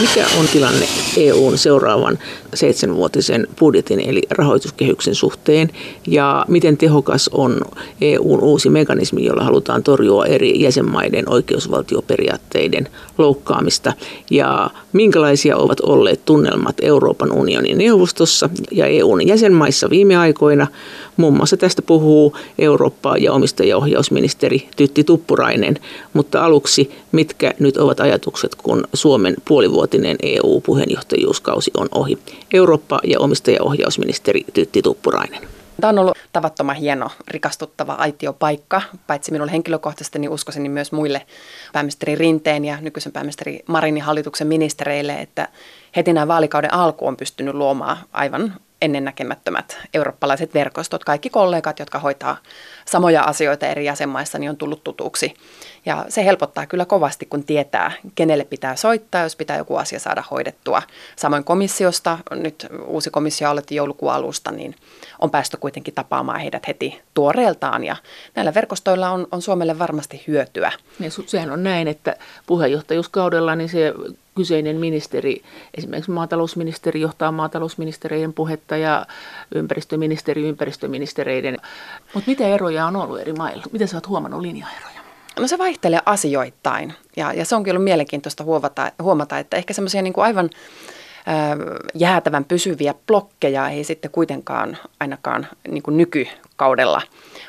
Mikä on tilanne EUn seuraavan seitsemänvuotisen budjetin eli rahoituskehyksen suhteen ja miten tehokas on EUn uusi mekanismi, jolla halutaan torjua eri jäsenmaiden oikeusvaltioperiaatteiden loukkaamista ja minkälaisia ovat olleet tunnelmat Euroopan unionin neuvostossa ja EUn jäsenmaissa viime aikoina. Muun muassa tästä puhuu Eurooppa- ja omistajaohjausministeri Tytti Tuppurainen, mutta aluksi mitkä nyt ovat ajatukset, kun Suomen puolivuotinen EU-puheenjohtajuuskausi on ohi? Eurooppa- ja omistajaohjausministeri Tytti Tuppurainen. Tämä on ollut tavattoman hieno, rikastuttava aitiopaikka, paitsi minulle henkilökohtaisesti, niin uskoisin niin myös muille pääministeri Rinteen ja nykyisen pääministeri Marinin hallituksen ministereille, että heti näin vaalikauden alku on pystynyt luomaan aivan ennennäkemättömät eurooppalaiset verkostot. Kaikki kollegat, jotka hoitaa samoja asioita eri jäsenmaissa, niin on tullut tutuksi. Ja se helpottaa kyllä kovasti, kun tietää, kenelle pitää soittaa, jos pitää joku asia saada hoidettua. Samoin komissiosta, nyt uusi komissio aloitti joulukuun alusta, niin on päästy kuitenkin tapaamaan heidät heti tuoreeltaan. Ja näillä verkostoilla on, on Suomelle varmasti hyötyä. Ja sehän on näin, että puheenjohtajuuskaudella niin se kyseinen ministeri, esimerkiksi maatalousministeri johtaa maatalousministeriön puhetta ja ympäristöministeri ympäristöministereiden. Mutta mitä eroja on ollut eri mailla? Miten sä oot huomannut linjaeroja? No se vaihtelee asioittain. Ja, ja se onkin ollut mielenkiintoista huomata, huomata että ehkä semmoisia niin aivan jäätävän pysyviä blokkeja ei sitten kuitenkaan ainakaan niin kuin nykykaudella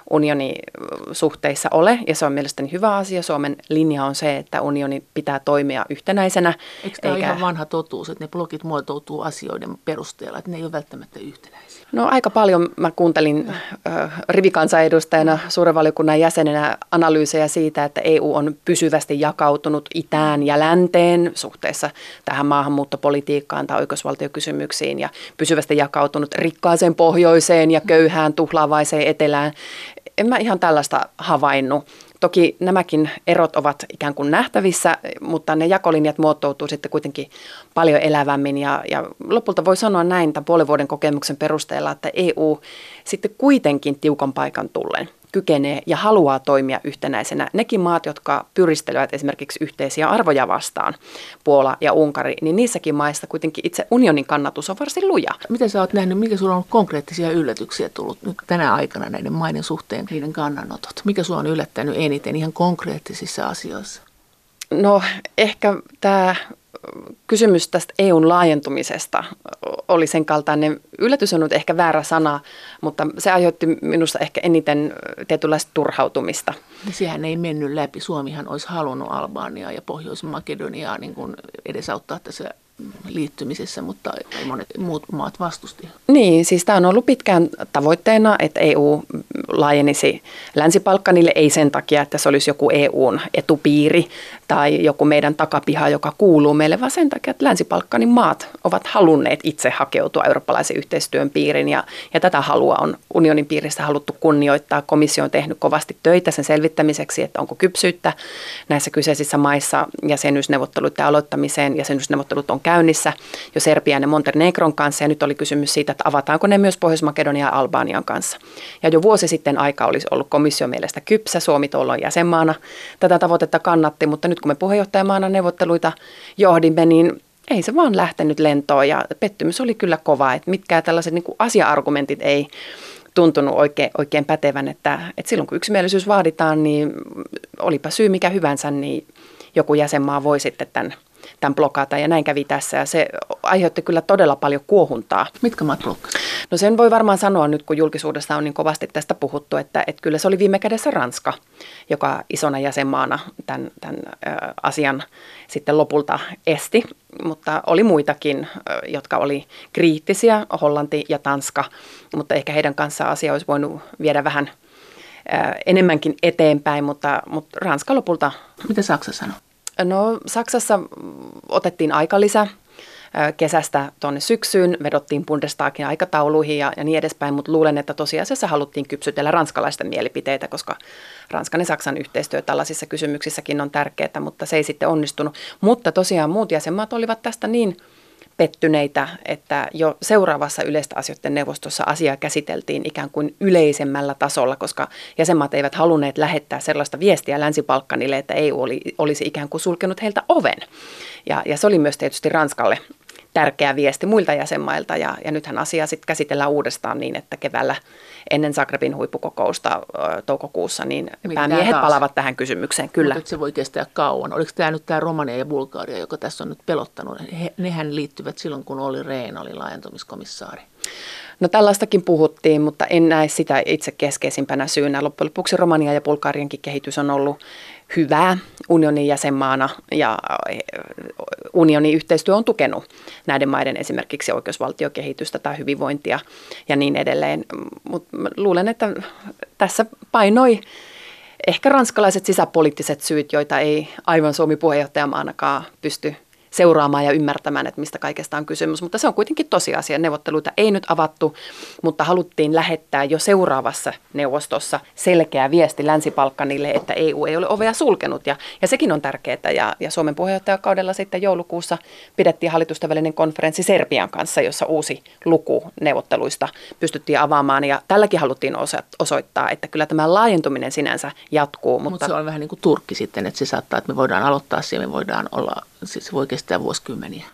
unionisuhteissa ole, ja se on mielestäni hyvä asia. Suomen linja on se, että unioni pitää toimia yhtenäisenä. Eikö tämä eikä... ihan vanha totuus, että ne blogit muotoutuu asioiden perusteella, että ne ei ole välttämättä yhtenäisiä? No aika paljon mä kuuntelin äh, rivikansanedustajana, suuren valiokunnan jäsenenä analyysejä siitä, että EU on pysyvästi jakautunut itään ja länteen suhteessa tähän maahanmuuttopolitiikkaan tai oikeusvaltiokysymyksiin ja pysyvästi jakautunut rikkaaseen pohjoiseen ja köyhään tuhlaavaiseen etelään en mä ihan tällaista havainnut. Toki nämäkin erot ovat ikään kuin nähtävissä, mutta ne jakolinjat muotoutuu sitten kuitenkin paljon elävämmin. Ja, ja lopulta voi sanoa näin tämän puolen vuoden kokemuksen perusteella, että EU sitten kuitenkin tiukan paikan tullen – kykenee ja haluaa toimia yhtenäisenä. Nekin maat, jotka pyristelevät esimerkiksi yhteisiä arvoja vastaan, Puola ja Unkari, niin niissäkin maissa kuitenkin itse unionin kannatus on varsin luja. Miten sä oot nähnyt, mikä sulla on konkreettisia yllätyksiä tullut nyt tänä aikana näiden maiden suhteen, niiden kannanotot? Mikä sulla on yllättänyt eniten ihan konkreettisissa asioissa? No ehkä tämä kysymys tästä EUn laajentumisesta oli sen kaltainen, yllätys on nyt ehkä väärä sana, mutta se aiheutti minusta ehkä eniten tietynlaista turhautumista. Sehän ei mennyt läpi. Suomihan olisi halunnut Albaniaa ja Pohjois-Makedoniaa niin kuin edesauttaa tässä liittymisessä, mutta monet muut maat vastusti. Niin, siis tämä on ollut pitkään tavoitteena, että EU laajenisi Länsi-Balkanille, ei sen takia, että se olisi joku EUn etupiiri tai joku meidän takapiha, joka kuuluu meille, vaan sen takia, että Länsi-Balkanin maat ovat halunneet itse hakeutua eurooppalaisen yhteistyön piirin ja, ja tätä halua on unionin piirissä haluttu kunnioittaa. Komissio on tehnyt kovasti töitä sen selvittämiseksi, että onko kypsyyttä näissä kyseisissä maissa jäsenyysneuvotteluiden aloittamiseen. Jäsenyysneuvottelut on käynnissä jo Serbian ja Montenegron kanssa. Ja nyt oli kysymys siitä, että avataanko ne myös Pohjois-Makedonia ja Albanian kanssa. Ja jo vuosi sitten aika olisi ollut komission mielestä kypsä, Suomi tuolloin jäsenmaana tätä tavoitetta kannatti, mutta nyt kun me puheenjohtajamaana neuvotteluita johdimme, niin ei se vaan lähtenyt lentoon. Ja pettymys oli kyllä kova, että mitkään tällaiset niin asia-argumentit ei tuntunut oikein, oikein pätevän, että, että silloin kun yksimielisyys vaaditaan, niin olipa syy mikä hyvänsä, niin joku jäsenmaa voi sitten tämän tämän blokata ja näin kävi tässä ja se aiheutti kyllä todella paljon kuohuntaa. Mitkä maat blokkaat? No sen voi varmaan sanoa nyt, kun julkisuudessa on niin kovasti tästä puhuttu, että, että kyllä se oli viime kädessä Ranska, joka isona jäsenmaana tämän, tämän asian sitten lopulta esti, mutta oli muitakin, jotka oli kriittisiä, Hollanti ja Tanska, mutta ehkä heidän kanssaan asia olisi voinut viedä vähän enemmänkin eteenpäin, mutta, mutta Ranska lopulta... Mitä Saksa sanoi? No Saksassa otettiin aikalisä kesästä tuonne syksyyn, vedottiin Bundestagin aikatauluihin ja, ja niin edespäin, mutta luulen, että tosiasiassa haluttiin kypsytellä ranskalaisten mielipiteitä, koska Ranskan ja Saksan yhteistyö tällaisissa kysymyksissäkin on tärkeää, mutta se ei sitten onnistunut. Mutta tosiaan muut jäsenmaat olivat tästä niin pettyneitä, että jo seuraavassa yleistä asioiden neuvostossa asiaa käsiteltiin ikään kuin yleisemmällä tasolla, koska jäsenmaat eivät halunneet lähettää sellaista viestiä länsi että EU oli, olisi ikään kuin sulkenut heiltä oven. Ja, ja se oli myös tietysti Ranskalle tärkeä viesti muilta jäsenmailta ja, ja nythän asiaa sitten käsitellään uudestaan niin, että keväällä ennen Zagrebin huippukokousta toukokuussa, niin Mitä päämiehet palaavat tähän kysymykseen. Kyllä. Mutta se voi kestää kauan. Oliko tämä nyt tämä Romania ja Bulgaria, joka tässä on nyt pelottanut? He, nehän liittyvät silloin, kun oli Rehn oli laajentumiskomissaari. No tällaistakin puhuttiin, mutta en näe sitä itse keskeisimpänä syynä. Loppujen lopuksi Romania ja Bulgariankin kehitys on ollut hyvää unionin jäsenmaana ja eh, unionin yhteistyö on tukenut näiden maiden esimerkiksi oikeusvaltiokehitystä tai hyvinvointia ja niin edelleen. Mutta luulen, että tässä painoi ehkä ranskalaiset sisäpoliittiset syyt, joita ei aivan Suomi puheenjohtajamaanakaan pysty seuraamaan ja ymmärtämään, että mistä kaikesta on kysymys. Mutta se on kuitenkin tosiasia. Neuvotteluita ei nyt avattu, mutta haluttiin lähettää jo seuraavassa neuvostossa selkeä viesti Länsi-Balkanille, että EU ei ole ovea sulkenut. Ja, ja sekin on tärkeää. Ja, ja Suomen puheenjohtajakaudella sitten joulukuussa pidettiin hallitusten välinen konferenssi Serbian kanssa, jossa uusi luku neuvotteluista pystyttiin avaamaan. Ja tälläkin haluttiin osoittaa, että kyllä tämä laajentuminen sinänsä jatkuu. Mutta Mut se on vähän niin kuin Turkki sitten, että se saattaa, että me voidaan aloittaa siellä, me voidaan olla, siis voi kestää vuosikymmeniä.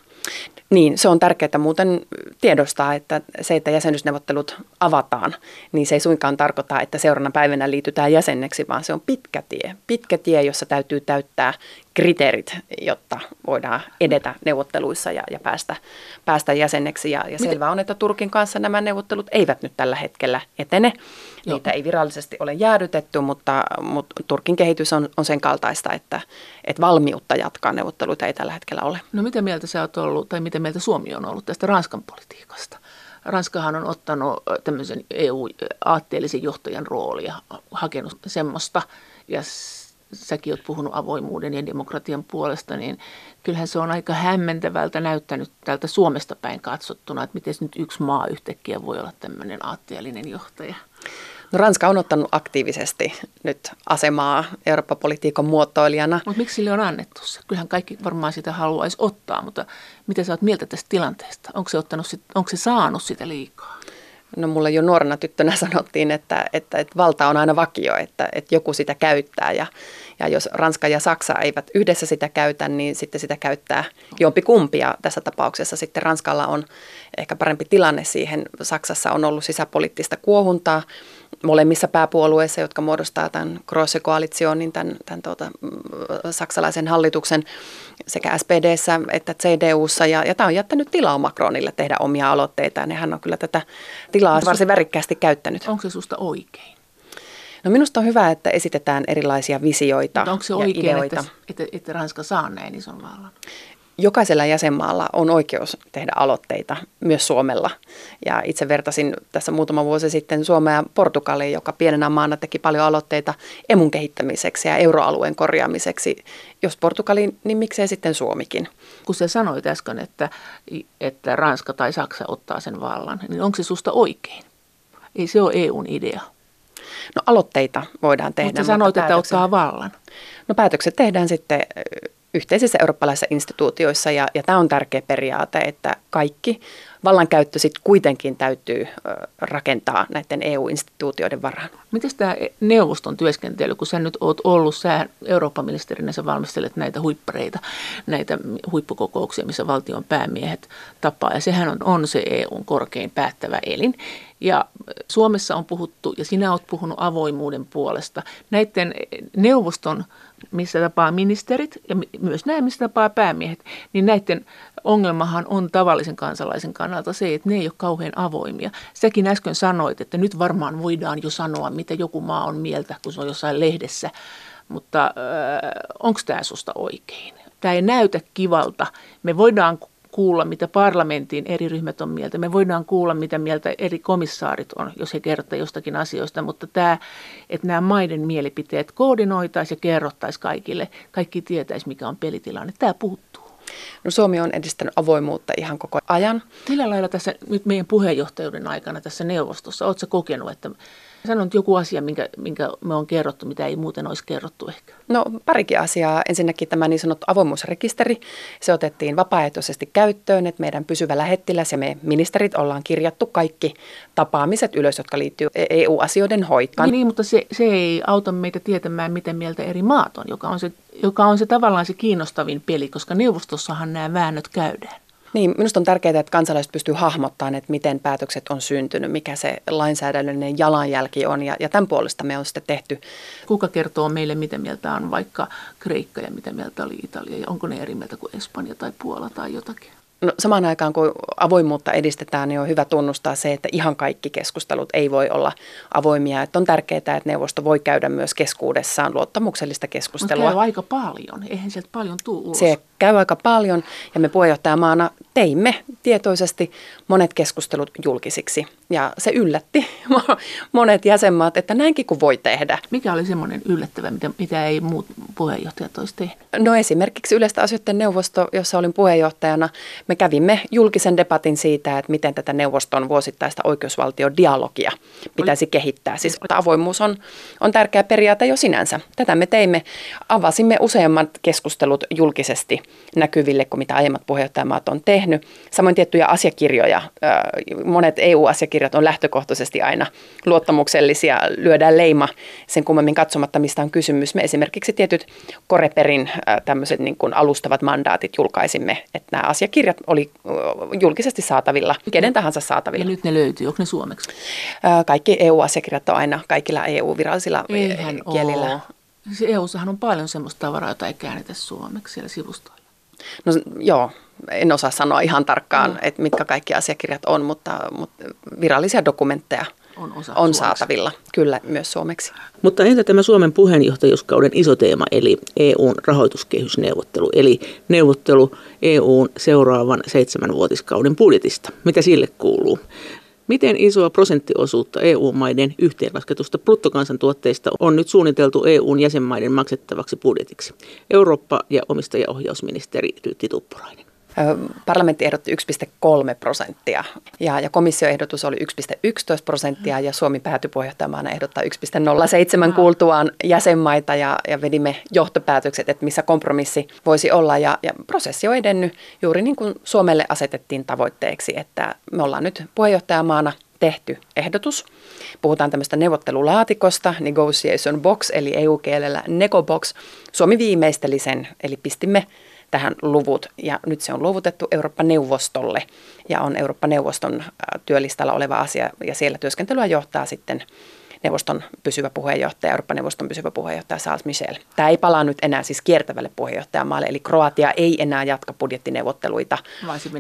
Niin, se on tärkeää muuten tiedostaa, että se, että jäsenyysneuvottelut avataan, niin se ei suinkaan tarkoita, että seuraavana päivänä liitytään jäseneksi, vaan se on pitkä tie. Pitkä tie, jossa täytyy täyttää kriteerit, jotta voidaan edetä neuvotteluissa ja, ja päästä, päästä jäseneksi. Ja, ja selvää on, että Turkin kanssa nämä neuvottelut eivät nyt tällä hetkellä etene. Joo. Niitä ei virallisesti ole jäädytetty, mutta, mutta Turkin kehitys on, on sen kaltaista, että, että valmiutta jatkaa neuvotteluita ei tällä hetkellä ole. No mitä mieltä sä oot ollut, tai mitä mieltä Suomi on ollut tästä Ranskan politiikasta? Ranskahan on ottanut tämmöisen EU-aatteellisen johtajan roolia, hakenut semmoista, ja säkin olet puhunut avoimuuden ja demokratian puolesta, niin kyllähän se on aika hämmentävältä näyttänyt täältä Suomesta päin katsottuna, että miten nyt yksi maa yhtäkkiä voi olla tämmöinen aatteellinen johtaja. No Ranska on ottanut aktiivisesti nyt asemaa Eurooppa-politiikan muotoilijana. Mutta miksi sille on annettu se? Kyllähän kaikki varmaan sitä haluaisi ottaa, mutta mitä sä oot mieltä tästä tilanteesta? Onko se, ottanut sit, onko se saanut sitä liikaa? No mulle jo nuorena tyttönä sanottiin, että, että, että valta on aina vakio, että, että joku sitä käyttää ja, ja jos Ranska ja Saksa eivät yhdessä sitä käytä, niin sitten sitä käyttää jompi kumpia. Tässä tapauksessa sitten Ranskalla on ehkä parempi tilanne siihen. Saksassa on ollut sisäpoliittista kuohuntaa molemmissa pääpuolueissa, jotka muodostaa tämän Grosse-koalitionin, tämän, tämän tuota, mm, saksalaisen hallituksen sekä SPDssä että CDUssa. Ja, ja tämä on jättänyt tilaa Macronille tehdä omia aloitteita. Ja hän on kyllä tätä tilaa varsin värikkäästi käyttänyt. Onko se susta oikein? No minusta on hyvä, että esitetään erilaisia visioita Mutta onko se oikein, ideoita. Että, että, että Ranska saa näin ison vallan? Jokaisella jäsenmaalla on oikeus tehdä aloitteita, myös Suomella. Ja itse vertasin tässä muutama vuosi sitten Suomea ja Portugaliin, joka pienenä maana teki paljon aloitteita emun kehittämiseksi ja euroalueen korjaamiseksi. Jos Portugali, niin miksei sitten Suomikin? Kun sä sanoit äsken, että, että Ranska tai Saksa ottaa sen vallan, niin onko se susta oikein? Ei se ole EUn idea. No aloitteita voidaan tehdä. Mutta sanoit, mutta että ottaa vallan. No päätökset tehdään sitten yhteisissä eurooppalaisissa instituutioissa ja, ja tämä on tärkeä periaate, että kaikki vallankäyttö sitten kuitenkin täytyy rakentaa näiden EU-instituutioiden varaan. Miten tämä neuvoston työskentely, kun sä nyt oot ollut, sä Eurooppa-ministerinä, sä valmistelet näitä huippareita, näitä huippukokouksia, missä valtion päämiehet tapaa, ja sehän on, on se EUn korkein päättävä elin. Ja Suomessa on puhuttu, ja sinä olet puhunut avoimuuden puolesta, näiden neuvoston missä tapaa ministerit ja myös näin, missä tapaa päämiehet, niin näiden ongelmahan on tavallisen kansalaisen kannalta se, että ne ei ole kauhean avoimia. Säkin äsken sanoit, että nyt varmaan voidaan jo sanoa, mitä joku maa on mieltä, kun se on jossain lehdessä, mutta äh, onko tämä susta oikein? Tämä ei näytä kivalta. Me voidaan kuulla, mitä parlamentin eri ryhmät on mieltä. Me voidaan kuulla, mitä mieltä eri komissaarit on, jos he kertovat jostakin asioista, mutta tämä, että nämä maiden mielipiteet koordinoitaisiin ja kerrottaisiin kaikille, kaikki tietäisi, mikä on pelitilanne. Tämä puuttuu. No Suomi on edistänyt avoimuutta ihan koko ajan. Millä lailla tässä nyt meidän puheenjohtajuuden aikana tässä neuvostossa, oletko kokenut, että Sanon joku asia, minkä, minkä me on kerrottu, mitä ei muuten olisi kerrottu ehkä. No parikin asiaa. Ensinnäkin tämä niin sanottu avoimuusrekisteri. Se otettiin vapaaehtoisesti käyttöön, että meidän pysyvä lähettiläs ja me ministerit ollaan kirjattu kaikki tapaamiset ylös, jotka liittyy EU-asioiden hoitoon. Niin, mutta se, se ei auta meitä tietämään, miten mieltä eri maat on, joka on, se, joka on se tavallaan se kiinnostavin peli, koska neuvostossahan nämä väännöt käydään. Niin, minusta on tärkeää, että kansalaiset pystyy hahmottamaan, että miten päätökset on syntynyt, mikä se lainsäädännöllinen jalanjälki on ja, ja tämän puolesta me on sitten tehty. Kuka kertoo meille, mitä mieltä on vaikka Kreikka ja mitä mieltä oli Italia ja onko ne eri mieltä kuin Espanja tai Puola tai jotakin? No, samaan aikaan kun avoimuutta edistetään, niin on hyvä tunnustaa se, että ihan kaikki keskustelut ei voi olla avoimia. Että on tärkeää, että neuvosto voi käydä myös keskuudessaan luottamuksellista keskustelua. Mutta käy aika paljon. Eihän sieltä paljon tule ulos. Se käy aika paljon ja me puheenjohtajamaana teimme tietoisesti monet keskustelut julkisiksi. Ja se yllätti monet jäsenmaat, että näinkin kuin voi tehdä. Mikä oli semmoinen yllättävä, mitä, mitä ei muut puheenjohtajat olisi tehnyt? No esimerkiksi yleistä asioiden neuvosto, jossa olin puheenjohtajana, me kävimme julkisen debatin siitä, että miten tätä neuvoston vuosittaista oikeusvaltiodialogia pitäisi kehittää. Siis avoimuus on, on tärkeä periaate jo sinänsä. Tätä me teimme. Avasimme useammat keskustelut julkisesti näkyville kuin mitä aiemmat puheenjohtajamaat on tehnyt. Samoin tiettyjä asiakirjoja. Monet EU-asiakirjat on lähtökohtaisesti aina luottamuksellisia. Lyödään leima sen kummemmin katsomatta, mistä on kysymys. Me esimerkiksi tietyt Koreperin tämmöiset niin kuin alustavat mandaatit julkaisimme, että nämä asiakirjat oli julkisesti saatavilla, kenen tahansa saatavilla. Ja nyt ne löytyy, onko ne suomeksi? Kaikki EU-asiakirjat on aina kaikilla EU-virallisilla Eihän kielillä. Siis EU-sahan on paljon semmoista tavaraa, jota ei käännetä suomeksi siellä sivustoilla. No joo, en osaa sanoa ihan tarkkaan, mm. että mitkä kaikki asiakirjat on, mutta, mutta virallisia dokumentteja on, osa on saatavilla, kyllä myös suomeksi. Mutta entä tämä Suomen puheenjohtajuuskauden iso teema, eli EUn rahoituskehysneuvottelu, eli neuvottelu EUn seuraavan seitsemänvuotiskauden budjetista. Mitä sille kuuluu? Miten isoa prosenttiosuutta EU-maiden yhteenlasketusta bruttokansantuotteista on nyt suunniteltu EUn jäsenmaiden maksettavaksi budjetiksi? Eurooppa- ja omistajaohjausministeri Tytti Tuppurainen. Parlamentti ehdotti 1,3 prosenttia ja, ja komissioehdotus oli 1,11 prosenttia ja Suomi päätyi puheenjohtajamaana ehdottaa 1,07 kuultuaan jäsenmaita ja, ja vedimme johtopäätökset, että missä kompromissi voisi olla ja, ja prosessi on edennyt juuri niin kuin Suomelle asetettiin tavoitteeksi, että me ollaan nyt puheenjohtajamaana tehty ehdotus. Puhutaan tämmöistä neuvottelulaatikosta, negotiation box, eli EU-kielellä negobox. Suomi viimeisteli sen, eli pistimme tähän luvut. Ja nyt se on luovutettu Eurooppa-neuvostolle ja on Eurooppa-neuvoston työlistalla oleva asia ja siellä työskentelyä johtaa sitten neuvoston pysyvä puheenjohtaja, Euroopan neuvoston pysyvä puheenjohtaja Charles Michel. Tämä ei palaa nyt enää siis kiertävälle puheenjohtajamaalle, eli Kroatia ei enää jatka budjettineuvotteluita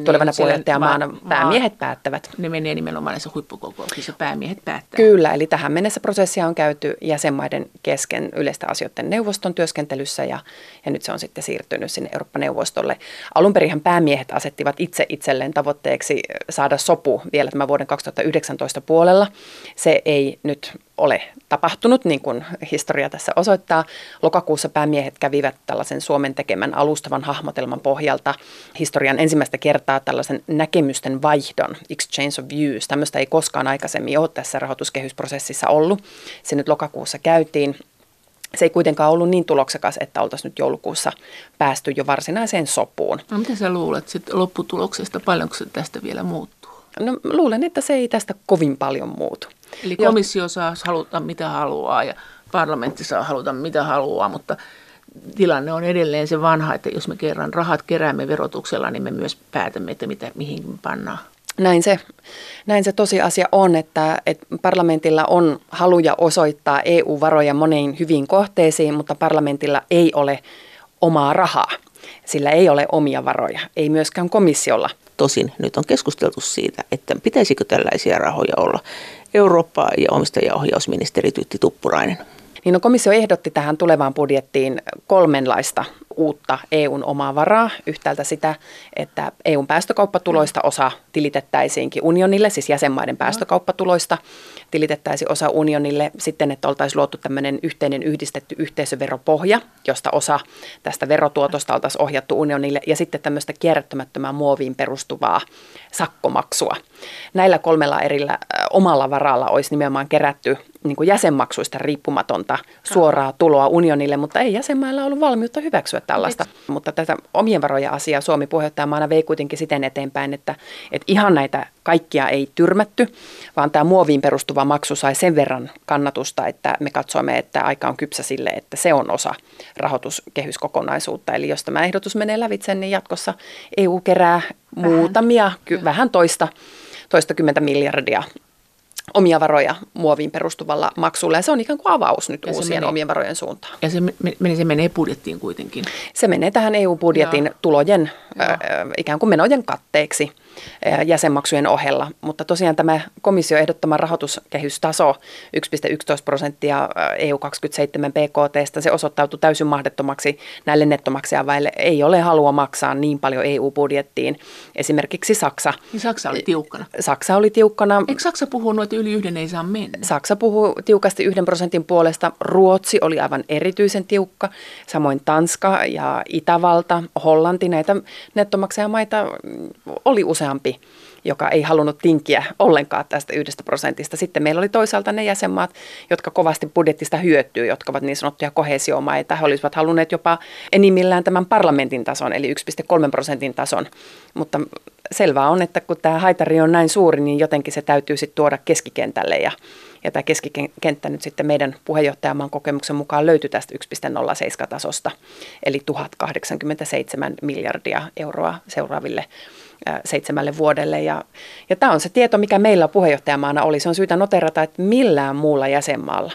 tulevana puheenjohtajamaana. Va- päämiehet päättävät. Ne menee nimenomaan näissä huippukokouksissa, päämiehet päättävät. Kyllä, eli tähän mennessä prosessia on käyty jäsenmaiden kesken yleistä asioiden neuvoston työskentelyssä ja, ja nyt se on sitten siirtynyt sinne Eurooppa-neuvostolle. Alun perinhän päämiehet asettivat itse itselleen tavoitteeksi saada sopu vielä tämän vuoden 2019 puolella. Se ei nyt ole tapahtunut, niin kuin historia tässä osoittaa. Lokakuussa päämiehet kävivät tällaisen Suomen tekemän alustavan hahmotelman pohjalta historian ensimmäistä kertaa tällaisen näkemysten vaihdon, exchange of views. Tämmöistä ei koskaan aikaisemmin ole tässä rahoituskehysprosessissa ollut. Se nyt lokakuussa käytiin. Se ei kuitenkaan ollut niin tuloksekas, että oltaisiin nyt joulukuussa päästy jo varsinaiseen sopuun. No mitä sä luulet sit lopputuloksesta, paljonko se tästä vielä muuttuu? No luulen, että se ei tästä kovin paljon muutu. Eli komissio saa haluta mitä haluaa ja parlamentti saa haluta mitä haluaa, mutta tilanne on edelleen se vanha, että jos me kerran rahat keräämme verotuksella, niin me myös päätämme, että mitä, mihin pannaan. Näin se, näin se tosiasia on, että, että parlamentilla on haluja osoittaa EU-varoja moniin hyviin kohteisiin, mutta parlamentilla ei ole omaa rahaa. Sillä ei ole omia varoja, ei myöskään komissiolla. Tosin nyt on keskusteltu siitä, että pitäisikö tällaisia rahoja olla. Eurooppa- ja omistajaohjausministeri Tytti Tuppurainen. Niin no komissio ehdotti tähän tulevaan budjettiin kolmenlaista uutta EUn omaa varaa. Yhtäältä sitä, että EUn päästökauppatuloista osa tilitettäisiinkin unionille, siis jäsenmaiden päästökauppatuloista tilitettäisiin osa unionille. Sitten, että oltaisiin luotu tämmöinen yhteinen yhdistetty yhteisöveropohja, josta osa tästä verotuotosta oltaisiin ohjattu unionille. Ja sitten tämmöistä kierrättämättömään muoviin perustuvaa sakkomaksua. Näillä kolmella erillä omalla varalla olisi nimenomaan kerätty niin kuin jäsenmaksuista riippumatonta suoraa tuloa unionille, mutta ei jäsenmailla ollut valmiutta hyväksyä tällaista. Eikö? Mutta tätä omien varojen asiaa Suomi puheenjohtajamaana vei kuitenkin siten eteenpäin, että, että ihan näitä kaikkia ei tyrmätty, vaan tämä muoviin perustuva maksu sai sen verran kannatusta, että me katsoimme, että aika on kypsä sille, että se on osa rahoituskehyskokonaisuutta. Eli jos tämä ehdotus menee lävitse, niin jatkossa EU kerää vähän. muutamia, vähän toista, toistakymmentä miljardia omia varoja muoviin perustuvalla maksulla. Ja se on ikään kuin avaus nyt ja uusien menee, omien varojen suuntaan. Ja se, menee, se menee budjettiin kuitenkin? Se menee tähän EU-budjetin ja. tulojen, ja. Äh, ikään kuin menojen katteeksi jäsenmaksujen ohella. Mutta tosiaan tämä komissio ehdottama rahoituskehystaso 1,11 prosenttia EU27 BKT, se osoittautui täysin mahdottomaksi näille nettomaksajavaille. Ei ole halua maksaa niin paljon EU-budjettiin. Esimerkiksi Saksa. Niin Saksa oli tiukkana. Saksa oli tiukkana. Eikö Saksa puhunut, että yli yhden ei saa mennä? Saksa puhuu tiukasti yhden prosentin puolesta. Ruotsi oli aivan erityisen tiukka. Samoin Tanska ja Itävalta, Hollanti, näitä nettomaksajamaita oli usein useampi, joka ei halunnut tinkiä ollenkaan tästä yhdestä prosentista. Sitten meillä oli toisaalta ne jäsenmaat, jotka kovasti budjettista hyötyy, jotka ovat niin sanottuja kohesiomaita. He olisivat halunneet jopa enimmillään tämän parlamentin tason, eli 1,3 prosentin tason. Mutta selvää on, että kun tämä haitari on näin suuri, niin jotenkin se täytyy sitten tuoda keskikentälle ja ja tämä keskikenttä nyt sitten meidän puheenjohtajamaan kokemuksen mukaan löytyi tästä 1,07 tasosta, eli 1087 miljardia euroa seuraaville seitsemälle vuodelle. Ja, ja tämä on se tieto, mikä meillä puheenjohtajamaana oli. Se on syytä noterata, että millään muulla jäsenmaalla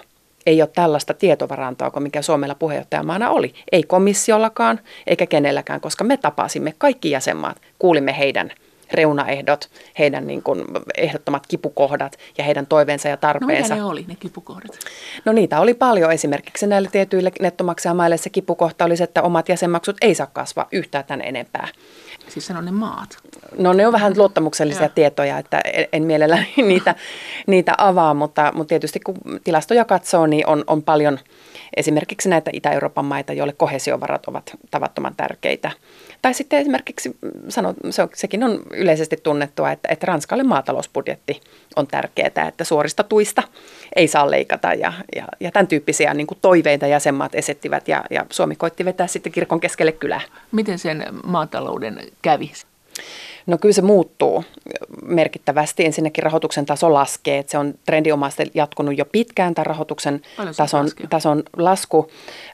ei ole tällaista tietovarantoa kuin mikä Suomella puheenjohtajamaana oli. Ei komissiollakaan eikä kenelläkään, koska me tapasimme kaikki jäsenmaat, kuulimme heidän reunaehdot, heidän niin kuin ehdottomat kipukohdat ja heidän toiveensa ja tarpeensa. No mitä ne oli, ne kipukohdat? No niitä oli paljon. Esimerkiksi näille tietyille nettomaksajamaille se kipukohta oli se, että omat jäsenmaksut ei saa kasvaa yhtään tämän enempää. Siis sanon ne maat. No ne on vähän luottamuksellisia ja. tietoja, että en, en mielelläni niitä, niitä avaa, mutta, mutta tietysti kun tilastoja katsoo, niin on, on paljon esimerkiksi näitä Itä-Euroopan maita, joille kohesiovarat ovat tavattoman tärkeitä. Tai sitten esimerkiksi, sano, se sekin on yleisesti tunnettua, että, että Ranskalle maatalousbudjetti on tärkeää, että suorista tuista ei saa leikata ja, ja, ja tämän tyyppisiä niin kuin toiveita jäsenmaat esettivät ja, ja Suomi koitti vetää sitten kirkon keskelle kylää. Miten sen maatalouden kävi? No kyllä se muuttuu merkittävästi. Ensinnäkin rahoituksen taso laskee. Että se on trendiomaisesti jatkunut jo pitkään tämä rahoituksen tason, tason lasku.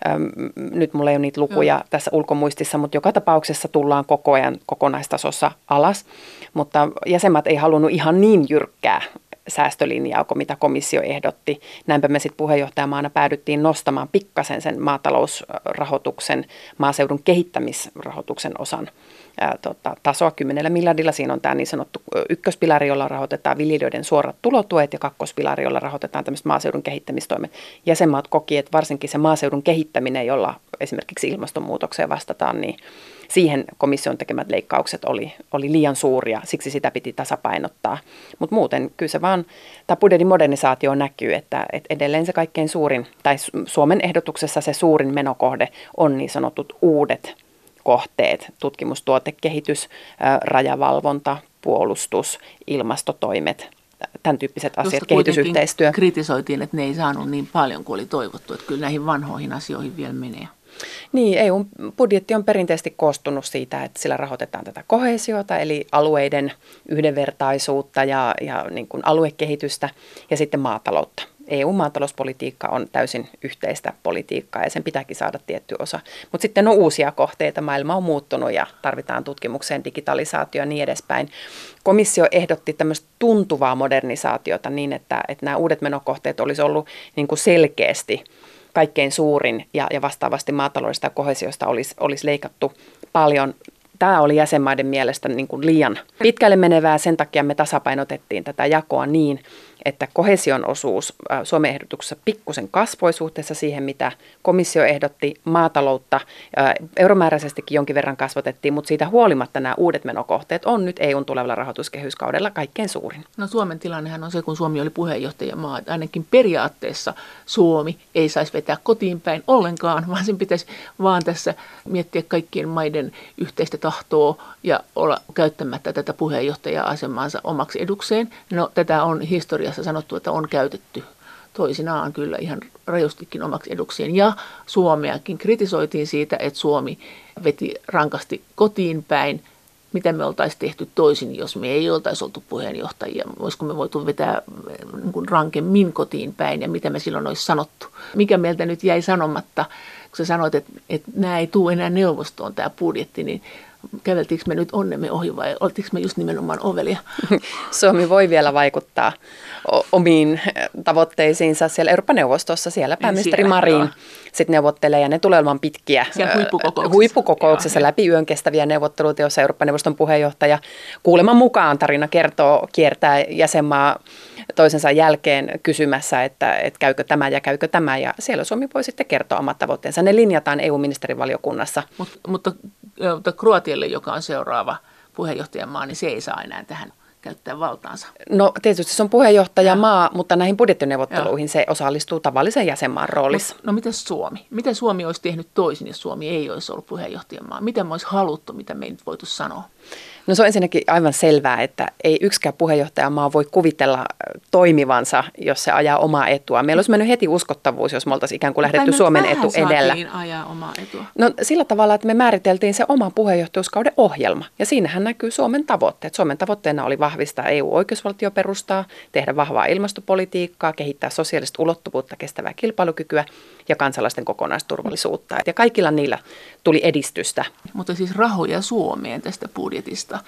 Ähm, nyt mulla ei ole niitä lukuja Joo. tässä ulkomuistissa, mutta joka tapauksessa tullaan koko ajan kokonaistasossa alas. Mutta jäsenmaat ei halunnut ihan niin jyrkkää säästölinjaa kuin mitä komissio ehdotti. Näinpä me sitten puheenjohtajamaana päädyttiin nostamaan pikkasen sen maatalousrahoituksen, maaseudun kehittämisrahoituksen osan tota, tasoa 10 miljardilla. Siinä on tämä niin sanottu ykköspilari, jolla rahoitetaan viljelijöiden suorat tulotuet ja kakkospilari, jolla rahoitetaan tämmöiset maaseudun kehittämistoimet. Jäsenmaat koki, että varsinkin se maaseudun kehittäminen, jolla esimerkiksi ilmastonmuutokseen vastataan, niin siihen komission tekemät leikkaukset oli, oli liian suuria, siksi sitä piti tasapainottaa. Mutta muuten kyllä se vaan, tämä budjetin modernisaatio näkyy, että, että edelleen se kaikkein suurin, tai Suomen ehdotuksessa se suurin menokohde on niin sanotut uudet kohteet, tutkimus, tuotekehitys, rajavalvonta, puolustus, ilmastotoimet, tämän tyyppiset asiat, kehitysyhteistyö. kritisoitiin, että ne ei saanut niin paljon kuin oli toivottu, että kyllä näihin vanhoihin asioihin vielä menee. Niin, EU-budjetti on perinteisesti koostunut siitä, että sillä rahoitetaan tätä kohesiota, eli alueiden yhdenvertaisuutta ja, ja niin kuin aluekehitystä ja sitten maataloutta. EU-maatalouspolitiikka on täysin yhteistä politiikkaa ja sen pitääkin saada tietty osa. Mutta sitten on uusia kohteita, maailma on muuttunut ja tarvitaan tutkimukseen, digitalisaatio ja niin edespäin. Komissio ehdotti tämmöistä tuntuvaa modernisaatiota niin, että, että nämä uudet menokohteet olisi ollut niin kuin selkeästi kaikkein suurin ja, ja vastaavasti maataloudesta ja kohesiosta olisi, olisi leikattu paljon tämä oli jäsenmaiden mielestä niin kuin liian pitkälle menevää. Sen takia me tasapainotettiin tätä jakoa niin, että kohesion osuus Suomen ehdotuksessa pikkusen kasvoi suhteessa siihen, mitä komissio ehdotti. Maataloutta euromääräisestikin jonkin verran kasvatettiin, mutta siitä huolimatta nämä uudet menokohteet on nyt EUn tulevalla rahoituskehyskaudella kaikkein suurin. No Suomen tilannehan on se, kun Suomi oli puheenjohtajamaa, että ainakin periaatteessa Suomi ei saisi vetää kotiin päin ollenkaan, vaan sen pitäisi vaan tässä miettiä kaikkien maiden yhteistä tahtoa ja olla käyttämättä tätä puheenjohtaja-asemaansa omaksi edukseen. No tätä on historiassa sanottu, että on käytetty toisinaan kyllä ihan rajustikin omaksi edukseen. Ja Suomeakin kritisoitiin siitä, että Suomi veti rankasti kotiin päin. Mitä me oltaisiin tehty toisin, jos me ei oltaisi oltu puheenjohtajia? Olisiko me voitu vetää niin kuin rankemmin kotiin päin ja mitä me silloin olisi sanottu? Mikä meiltä nyt jäi sanomatta, kun sä sanoit, että, että nämä ei tule enää neuvostoon tämä budjetti, niin käveltiinkö me nyt onnemme ohi vai oltiinko me just nimenomaan ovelia? Suomi voi vielä vaikuttaa omiin eh, tavoitteisiinsa siellä Euroopan neuvostossa. Siellä niin pääministeri Marin sitten neuvottelee ja ne tulee olemaan pitkiä siellä huippukokouksessa, huippukokouksessa läpi yön kestäviä neuvotteluita, joissa Euroopan neuvoston puheenjohtaja kuuleman mukaan tarina kertoo kiertää jäsenmaa toisensa jälkeen kysymässä, että, että käykö tämä ja käykö tämä. Ja siellä Suomi voi sitten kertoa omat tavoitteensa. Ne linjataan EU-ministerivaliokunnassa. Mut, mutta, mutta Kroatialle, joka on seuraava puheenjohtajamaa, niin se ei saa enää tähän käyttää valtaansa? No tietysti se on puheenjohtajamaa, ja. mutta näihin budjettineuvotteluihin ja. se osallistuu tavallisen jäsenmaan roolissa. No, no miten Suomi? Miten Suomi olisi tehnyt toisin, jos Suomi ei olisi ollut puheenjohtajamaa? Mitä me olisi haluttu, mitä me ei nyt voitu sanoa? No se on ensinnäkin aivan selvää, että ei yksikään puheenjohtajamaa voi kuvitella toimivansa, jos se ajaa omaa etua. Meillä olisi mennyt heti uskottavuus, jos me oltaisiin ikään kuin lähdetty Suomen etu edellä. ajaa omaa etua? No sillä tavalla, että me määriteltiin se oma puheenjohtajuuskauden ohjelma. Ja siinähän näkyy Suomen tavoitteet. Suomen tavoitteena oli vahvistaa EU-oikeusvaltioperustaa, tehdä vahvaa ilmastopolitiikkaa, kehittää sosiaalista ulottuvuutta, kestävää kilpailukykyä ja kansalaisten kokonaisturvallisuutta. Ja kaikilla niillä tuli edistystä. Mutta siis rahoja Suomeen tästä budjetista.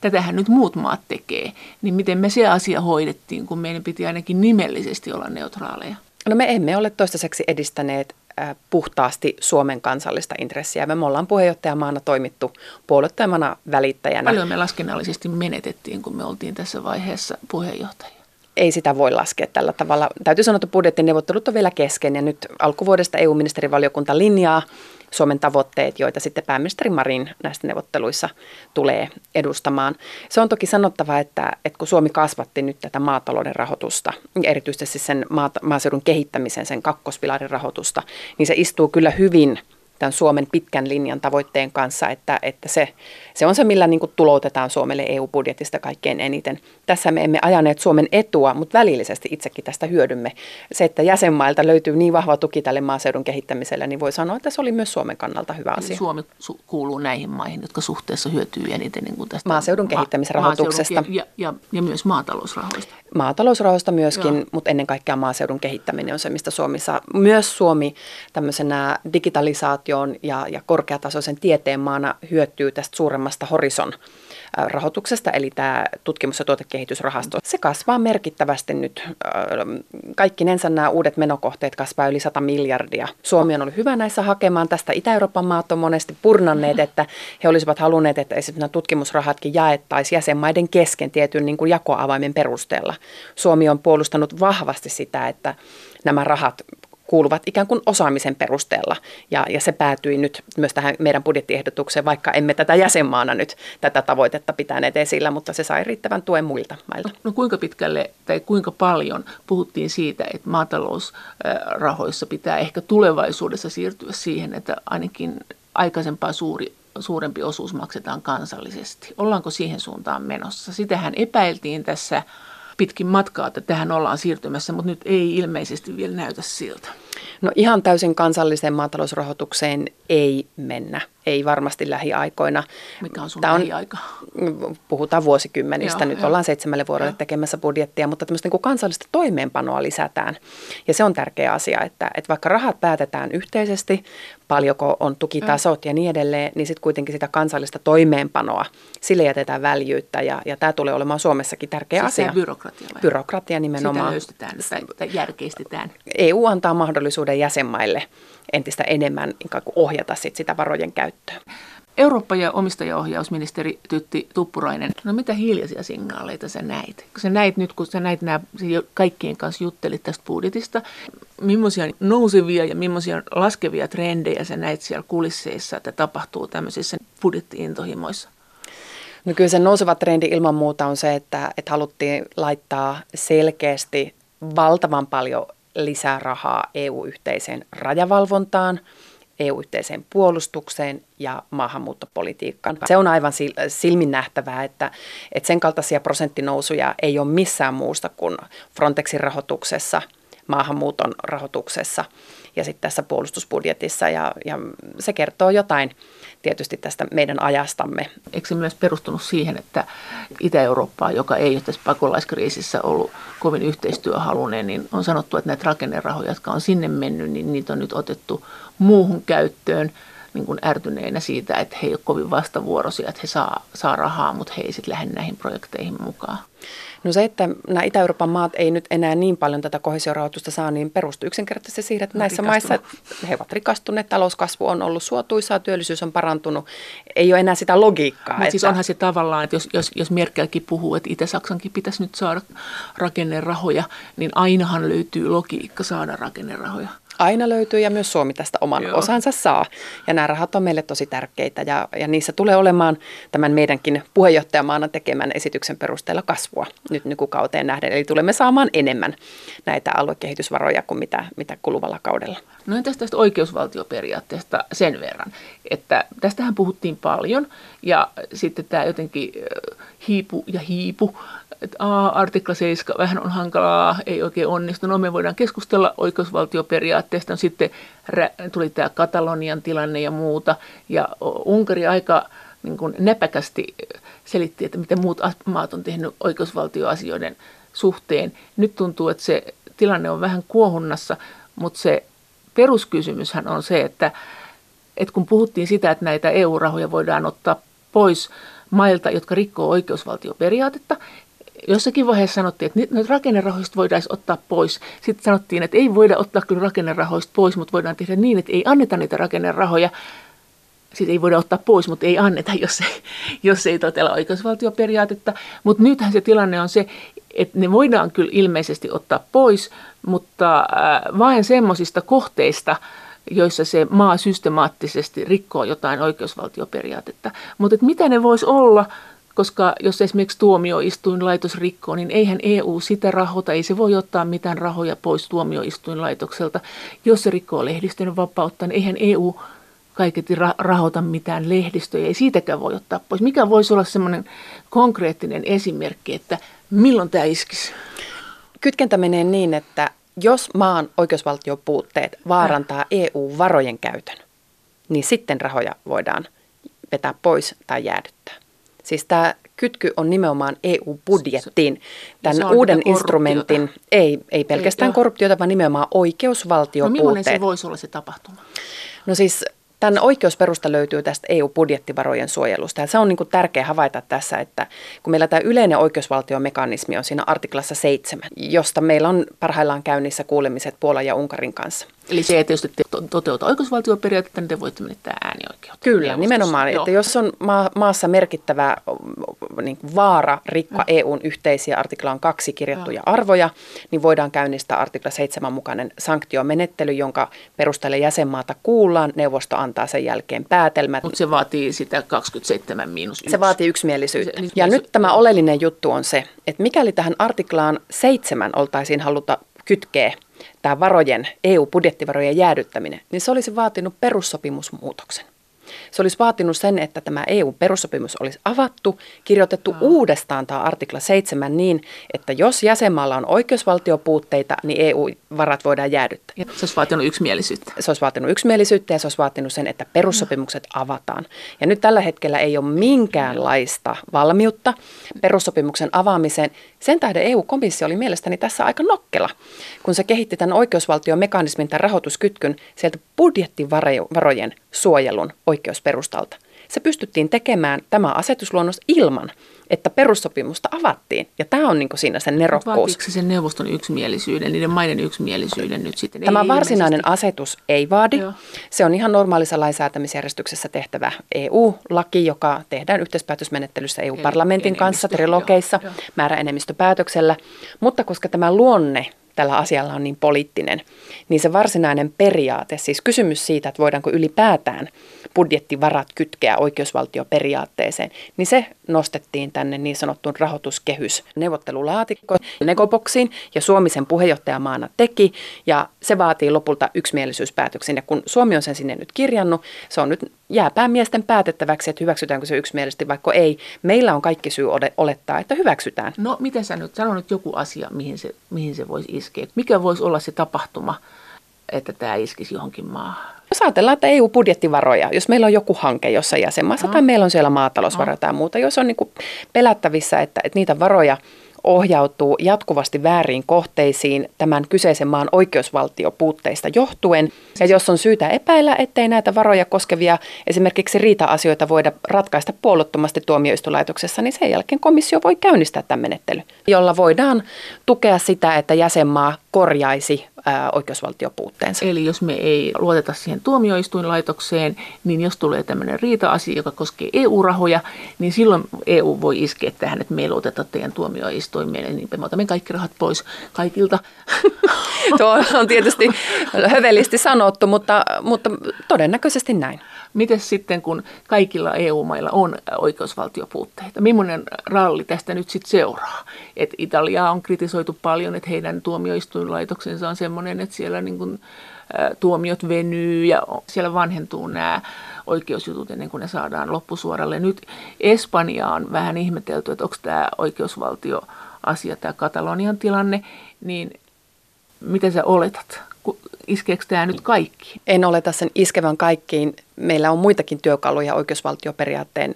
Tätähän nyt muut maat tekee. Niin miten me se asia hoidettiin, kun meidän piti ainakin nimellisesti olla neutraaleja? No me emme ole toistaiseksi edistäneet puhtaasti Suomen kansallista intressiä. Me ollaan puheenjohtajamaana toimittu puolueettomana välittäjänä. Paljon me laskennallisesti menetettiin, kun me oltiin tässä vaiheessa puheenjohtajia ei sitä voi laskea tällä tavalla. Täytyy sanoa, että budjettineuvottelut on vielä kesken ja nyt alkuvuodesta EU-ministerivaliokunta linjaa Suomen tavoitteet, joita sitten pääministeri Marin näistä neuvotteluissa tulee edustamaan. Se on toki sanottava, että, että kun Suomi kasvatti nyt tätä maatalouden rahoitusta, erityisesti sen maaseudun kehittämisen, sen kakkospilarin rahoitusta, niin se istuu kyllä hyvin – tämän Suomen pitkän linjan tavoitteen kanssa, että, että se, se on se, millä niin kuin tuloutetaan Suomelle EU-budjetista kaikkein eniten. Tässä me emme ajaneet Suomen etua, mutta välillisesti itsekin tästä hyödymme. Se, että jäsenmailta löytyy niin vahva tuki tälle maaseudun kehittämiselle, niin voi sanoa, että se oli myös Suomen kannalta hyvä asia. Suomi su- kuuluu näihin maihin, jotka suhteessa hyötyy eniten niin kuin tästä maaseudun kehittämisrahoituksesta. Maaseudun ja, ja, ja myös maatalousrahoista. Maatalousrahoista myöskin, Joo. mutta ennen kaikkea maaseudun kehittäminen on se, mistä Suomi saa. Myös Suomi tämmöisenä digitalisaatio innovaatioon ja, ja korkeatasoisen tieteen maana hyötyy tästä suuremmasta Horizon rahoituksesta, eli tämä tutkimus- ja tuotekehitysrahasto. Se kasvaa merkittävästi nyt. Kaikkinensa nämä uudet menokohteet kasvaa yli 100 miljardia. Suomi on ollut hyvä näissä hakemaan. Tästä Itä-Euroopan maat on monesti purnanneet, että he olisivat halunneet, että esimerkiksi nämä tutkimusrahatkin jaettaisiin jäsenmaiden kesken tietyn niin kuin jakoavaimen perusteella. Suomi on puolustanut vahvasti sitä, että nämä rahat kuuluvat ikään kuin osaamisen perusteella. Ja, ja se päätyi nyt myös tähän meidän budjettiehdotukseen, vaikka emme tätä jäsenmaana nyt tätä tavoitetta pitäneet esillä, mutta se sai riittävän tuen muilta mailta. No, no kuinka pitkälle tai kuinka paljon puhuttiin siitä, että maatalousrahoissa pitää ehkä tulevaisuudessa siirtyä siihen, että ainakin aikaisempaa suuri suurempi osuus maksetaan kansallisesti. Ollaanko siihen suuntaan menossa? Sitähän epäiltiin tässä pitkin matkaa, että tähän ollaan siirtymässä, mutta nyt ei ilmeisesti vielä näytä siltä. No ihan täysin kansalliseen maatalousrahoitukseen ei mennä, ei varmasti lähiaikoina. Mikä on sun Tämä on, lähiaika? Puhutaan vuosikymmenistä, joo, nyt jo. ollaan seitsemälle vuodelle joo. tekemässä budjettia, mutta tämmöistä niin kuin kansallista toimeenpanoa lisätään. Ja se on tärkeä asia, että, että vaikka rahat päätetään yhteisesti, paljonko on tukitasot ja niin edelleen, niin sitten kuitenkin sitä kansallista toimeenpanoa, sille jätetään väljyyttä ja, ja tämä tulee olemaan Suomessakin tärkeä siis asia. byrokratia vai? Byrokratia nimenomaan. Sitä löystetään tai järkeistetään. EU antaa mahdollisuuden jäsenmaille entistä enemmän ohjata sit sitä varojen käyttöä. Eurooppa- ja omistajaohjausministeri Tytti Tuppurainen, no mitä hiljaisia signaaleita sä näit? Kun sä näit nyt, kun sä näit nämä, kaikkien kanssa juttelit tästä budjetista, millaisia nousevia ja millaisia laskevia trendejä sä näit siellä kulisseissa, että tapahtuu tämmöisissä budjettiintohimoissa? No kyllä se nouseva trendi ilman muuta on se, että, että haluttiin laittaa selkeästi valtavan paljon lisää rahaa EU-yhteiseen rajavalvontaan – EU-yhteiseen puolustukseen ja maahanmuuttopolitiikkaan. Se on aivan silmin nähtävää, että, että sen kaltaisia prosenttinousuja ei ole missään muusta kuin Frontexin rahoituksessa, maahanmuuton rahoituksessa ja sitten tässä puolustusbudjetissa ja, ja se kertoo jotain tietysti tästä meidän ajastamme. Eikö se myös perustunut siihen, että Itä-Eurooppaa, joka ei ole tässä pakolaiskriisissä ollut kovin yhteistyöhalunen, niin on sanottu, että näitä rakennerahoja, jotka on sinne mennyt, niin niitä on nyt otettu muuhun käyttöön niin kuin ärtyneinä siitä, että he eivät ole kovin vastavuoroisia, että he saa, saa rahaa, mutta he ei sitten lähde näihin projekteihin mukaan. No se, että nämä Itä-Euroopan maat ei nyt enää niin paljon tätä kohesiorahoitusta saa, niin perustuu yksinkertaisesti siihen, että näissä maissa he ovat rikastuneet, talouskasvu on ollut suotuisaa, työllisyys on parantunut, ei ole enää sitä logiikkaa. Mutta siis onhan se tavallaan, että jos, jos, jos Merkelkin puhuu, että Itä-Saksankin pitäisi nyt saada rakennerahoja, niin ainahan löytyy logiikka saada rakennerahoja aina löytyy ja myös Suomi tästä oman Joo. osansa saa. Ja nämä rahat on meille tosi tärkeitä ja, ja niissä tulee olemaan tämän meidänkin puheenjohtajamaana tekemän esityksen perusteella kasvua nyt nykukauteen nähden. Eli tulemme saamaan enemmän näitä aluekehitysvaroja kuin mitä, mitä kuluvalla kaudella. No entäs tästä oikeusvaltioperiaatteesta sen verran, että tästähän puhuttiin paljon ja sitten tämä jotenkin hiipu ja hiipu että artikla 7 vähän on hankalaa, ei oikein onnistu. No me voidaan keskustella oikeusvaltioperiaatteesta. Sitten tuli tämä Katalonian tilanne ja muuta. Ja Unkari aika niin kuin näpäkästi selitti, että miten muut maat on tehnyt oikeusvaltioasioiden suhteen. Nyt tuntuu, että se tilanne on vähän kuohunnassa, mutta se peruskysymyshän on se, että, että kun puhuttiin sitä, että näitä EU-rahoja voidaan ottaa pois mailta, jotka rikkoo oikeusvaltioperiaatetta, jossakin vaiheessa sanottiin, että nyt rakennerahoista voidaan ottaa pois. Sitten sanottiin, että ei voida ottaa kyllä rakennerahoista pois, mutta voidaan tehdä niin, että ei anneta niitä rakennerahoja. Sitten ei voida ottaa pois, mutta ei anneta, jos ei, jos ei totella oikeusvaltioperiaatetta. Mutta nythän se tilanne on se, että ne voidaan kyllä ilmeisesti ottaa pois, mutta äh, vain semmoisista kohteista, joissa se maa systemaattisesti rikkoo jotain oikeusvaltioperiaatetta. Mutta mitä ne voisi olla, koska jos esimerkiksi tuomioistuinlaitos rikkoo, niin eihän EU sitä rahoita, ei se voi ottaa mitään rahoja pois tuomioistuinlaitokselta. Jos se rikkoo lehdistön vapautta, niin eihän EU kaiketi rahoita mitään lehdistöjä, ei siitäkään voi ottaa pois. Mikä voisi olla semmoinen konkreettinen esimerkki, että milloin tämä iskisi? Kytkentä menee niin, että jos maan oikeusvaltiopuutteet vaarantaa EU-varojen käytön, niin sitten rahoja voidaan vetää pois tai jäädyttää. Siis tämä kytky on nimenomaan EU-budjettiin. Tämän uuden instrumentin, ei, ei pelkästään ei, korruptiota, vaan nimenomaan oikeusvaltiopuutteet. No millainen se voisi olla se tapahtuma? No siis Tämän oikeusperusta löytyy tästä EU-budjettivarojen suojelusta. Ja se on niin kuin tärkeä havaita tässä, että kun meillä tämä yleinen oikeusvaltiomekanismi on siinä artiklassa 7, josta meillä on parhaillaan käynnissä kuulemiset Puolan ja Unkarin kanssa – Eli se, että jos te toteuta oikeusvaltioperiaatetta, niin te voitte menettää äänioikeutta. Kyllä, neuvostossa. nimenomaan. Joo. Että jos on maa, maassa merkittävä niin vaara rikkoa mm. EUn yhteisiä artiklaan kaksi kirjattuja Joo. arvoja, niin voidaan käynnistää artikla 7 mukainen sanktiomenettely, jonka perusteella jäsenmaata kuullaan. Neuvosto antaa sen jälkeen päätelmät. Mutta se vaatii sitä 27 miinus 1. Se vaatii yksimielisyyttä. Se, ja nyt tämä oleellinen juttu on se, että mikäli tähän artiklaan 7 oltaisiin haluta kytkeä tämä varojen, EU-budjettivarojen jäädyttäminen, niin se olisi vaatinut perussopimusmuutoksen. Se olisi vaatinut sen, että tämä EU-perussopimus olisi avattu, kirjoitettu no. uudestaan tämä artikla 7 niin, että jos jäsenmaalla on oikeusvaltiopuutteita, niin EU-varat voidaan jäädyttää. Ja se olisi vaatinut yksimielisyyttä. Se olisi vaatinut yksimielisyyttä ja se olisi vaatinut sen, että perussopimukset avataan. Ja nyt tällä hetkellä ei ole minkäänlaista valmiutta perussopimuksen avaamiseen. Sen tähden EU-komissio oli mielestäni tässä aika nokkela, kun se kehitti tämän oikeusvaltiomekanismin, tämän rahoituskytkyn sieltä budjettivarojen suojelun oikeusperustalta. se pystyttiin tekemään tämä asetusluonnos ilman, että perussopimusta avattiin. Ja tämä on niin siinä sen nerokkuus. Vaatiiko sen neuvoston yksimielisyyden, niiden maiden yksimielisyyden nyt sitten? Tämä ei varsinainen ilmeisesti. asetus ei vaadi. Joo. Se on ihan normaalissa lainsäätämisjärjestyksessä tehtävä EU-laki, joka tehdään yhteispäätösmenettelyssä EU-parlamentin kanssa, trilogeissa, määräenemmistöpäätöksellä. Mutta koska tämä luonne tällä asialla on niin poliittinen, niin se varsinainen periaate, siis kysymys siitä, että voidaanko ylipäätään budjettivarat kytkeä oikeusvaltioperiaatteeseen, niin se nostettiin tänne niin sanottuun rahoituskehys neuvottelulaatikko negoboksiin ja Suomi sen puheenjohtajamaana teki ja se vaatii lopulta yksimielisyyspäätöksen ja kun Suomi on sen sinne nyt kirjannut, se on nyt jää päämiesten päätettäväksi, että hyväksytäänkö se yksimielisesti vaikka ei. Meillä on kaikki syy olettaa, että hyväksytään. No miten sä nyt, sano nyt joku asia, mihin se, mihin se voisi iskeä. Mikä voisi olla se tapahtuma, että tämä iskisi johonkin maahan? Jos ajatellaan, että EU-budjettivaroja, jos meillä on joku hanke jossain jäsenmaassa no. tai meillä on siellä maatalousvaroja no. tai muuta, jos on niin kuin pelättävissä, että, että niitä varoja ohjautuu jatkuvasti väärin kohteisiin tämän kyseisen maan oikeusvaltiopuutteista johtuen. Ja jos on syytä epäillä, ettei näitä varoja koskevia esimerkiksi riita-asioita voida ratkaista puolottomasti tuomioistulaitoksessa, niin sen jälkeen komissio voi käynnistää tämän menettelyn, jolla voidaan tukea sitä, että jäsenmaa korjaisi ää, oikeusvaltiopuutteensa. Eli jos me ei luoteta siihen tuomioistuinlaitokseen, niin jos tulee tämmöinen riita-asia, joka koskee EU-rahoja, niin silloin EU voi iskeä tähän, että me ei luoteta teidän tuomioistuimeen, niin me otamme kaikki rahat pois kaikilta. Tuo on tietysti hövelisti sanottu, mutta, mutta todennäköisesti näin. Miten sitten, kun kaikilla EU-mailla on oikeusvaltiopuutteita? Millainen ralli tästä nyt sitten seuraa? Et Italiaa on kritisoitu paljon, että heidän tuomioistuinlaitoksensa on sellainen, että siellä niin kuin, ä, tuomiot venyy ja siellä vanhentuu nämä oikeusjutut ennen kuin ne saadaan loppusuoralle. Nyt Espanja on vähän ihmetelty, että onko tämä oikeusvaltioasia, tämä Katalonian tilanne, niin miten sä oletat? iskeekö tämä nyt kaikki? En oleta sen iskevän kaikkiin. Meillä on muitakin työkaluja oikeusvaltioperiaatteen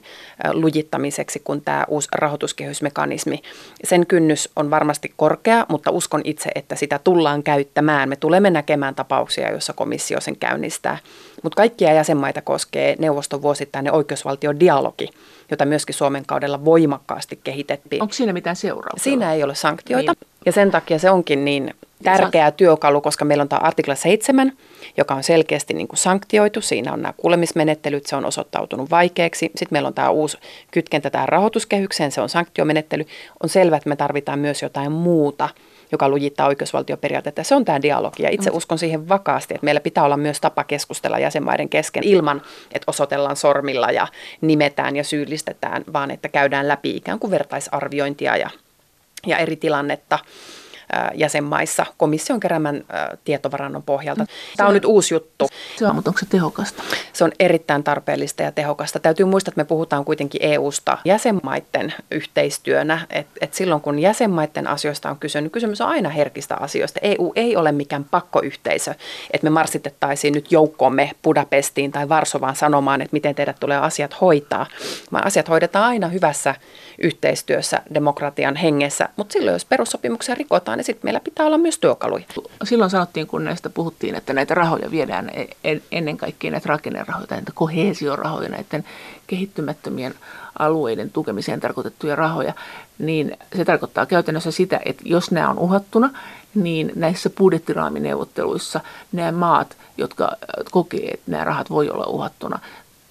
lujittamiseksi kuin tämä uusi rahoituskehysmekanismi. Sen kynnys on varmasti korkea, mutta uskon itse, että sitä tullaan käyttämään. Me tulemme näkemään tapauksia, joissa komissio sen käynnistää. Mutta kaikkia jäsenmaita koskee neuvoston vuosittainen oikeusvaltiodialogi, jota myöskin Suomen kaudella voimakkaasti kehitettiin. Onko siinä mitään seurauksia? Siinä ei ole sanktioita. Niin. Ja sen takia se onkin niin tärkeä työkalu, koska meillä on tämä artikla 7, joka on selkeästi niin kuin sanktioitu. Siinä on nämä kuulemismenettelyt, se on osoittautunut vaikeaksi. Sitten meillä on tämä uusi kytkentä tähän rahoituskehykseen, se on sanktiomenettely. On selvää, että me tarvitaan myös jotain muuta, joka lujittaa oikeusvaltioperiaatetta. Se on tämä dialogi ja itse uskon siihen vakaasti, että meillä pitää olla myös tapa keskustella jäsenmaiden kesken ilman, että osoitellaan sormilla ja nimetään ja syyllistetään, vaan että käydään läpi ikään kuin vertaisarviointia ja, ja eri tilannetta jäsenmaissa komission keräämän tietovarannon pohjalta. Mm. Tämä on nyt uusi juttu. Se on, mutta onko se tehokasta? Se on erittäin tarpeellista ja tehokasta. Täytyy muistaa, että me puhutaan kuitenkin EU-sta jäsenmaiden yhteistyönä. Et, et silloin kun jäsenmaiden asioista on kyse, niin kysymys on aina herkistä asioista. EU ei ole mikään pakkoyhteisö, että me marssitettaisiin nyt joukkoomme Budapestiin tai Varsovaan sanomaan, että miten teidät tulee asiat hoitaa. Vaan asiat hoidetaan aina hyvässä yhteistyössä demokratian hengessä, mutta silloin jos perussopimuksia rikotaan, niin sitten meillä pitää olla myös työkaluja. Silloin sanottiin, kun näistä puhuttiin, että näitä rahoja viedään e- ennen kaikkea näitä rakennerahoja, näitä kohesiorahoja, näiden kehittymättömien alueiden tukemiseen tarkoitettuja rahoja, niin se tarkoittaa käytännössä sitä, että jos nämä on uhattuna, niin näissä budjettiraamineuvotteluissa nämä maat, jotka kokee, että nämä rahat voi olla uhattuna,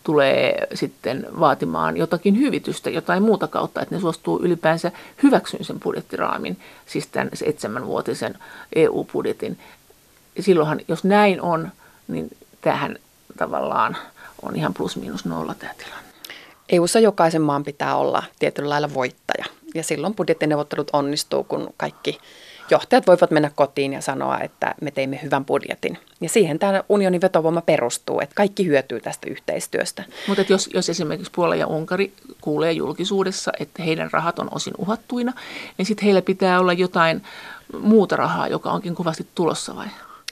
tulee sitten vaatimaan jotakin hyvitystä, jotain muuta kautta, että ne suostuu ylipäänsä hyväksyyn sen budjettiraamin, siis tämän seitsemänvuotisen EU-budjetin. Silloinhan, jos näin on, niin tähän tavallaan on ihan plus miinus nolla tämä tilanne. EU-ssa jokaisen maan pitää olla tietyllä lailla voittaja. Ja silloin budjettineuvottelut onnistuu, kun kaikki johtajat voivat mennä kotiin ja sanoa, että me teimme hyvän budjetin. Ja siihen tämä unionin vetovoima perustuu, että kaikki hyötyy tästä yhteistyöstä. Mutta jos, jos esimerkiksi Puola ja Unkari kuulee julkisuudessa, että heidän rahat on osin uhattuina, niin sitten heillä pitää olla jotain muuta rahaa, joka onkin kovasti tulossa vai?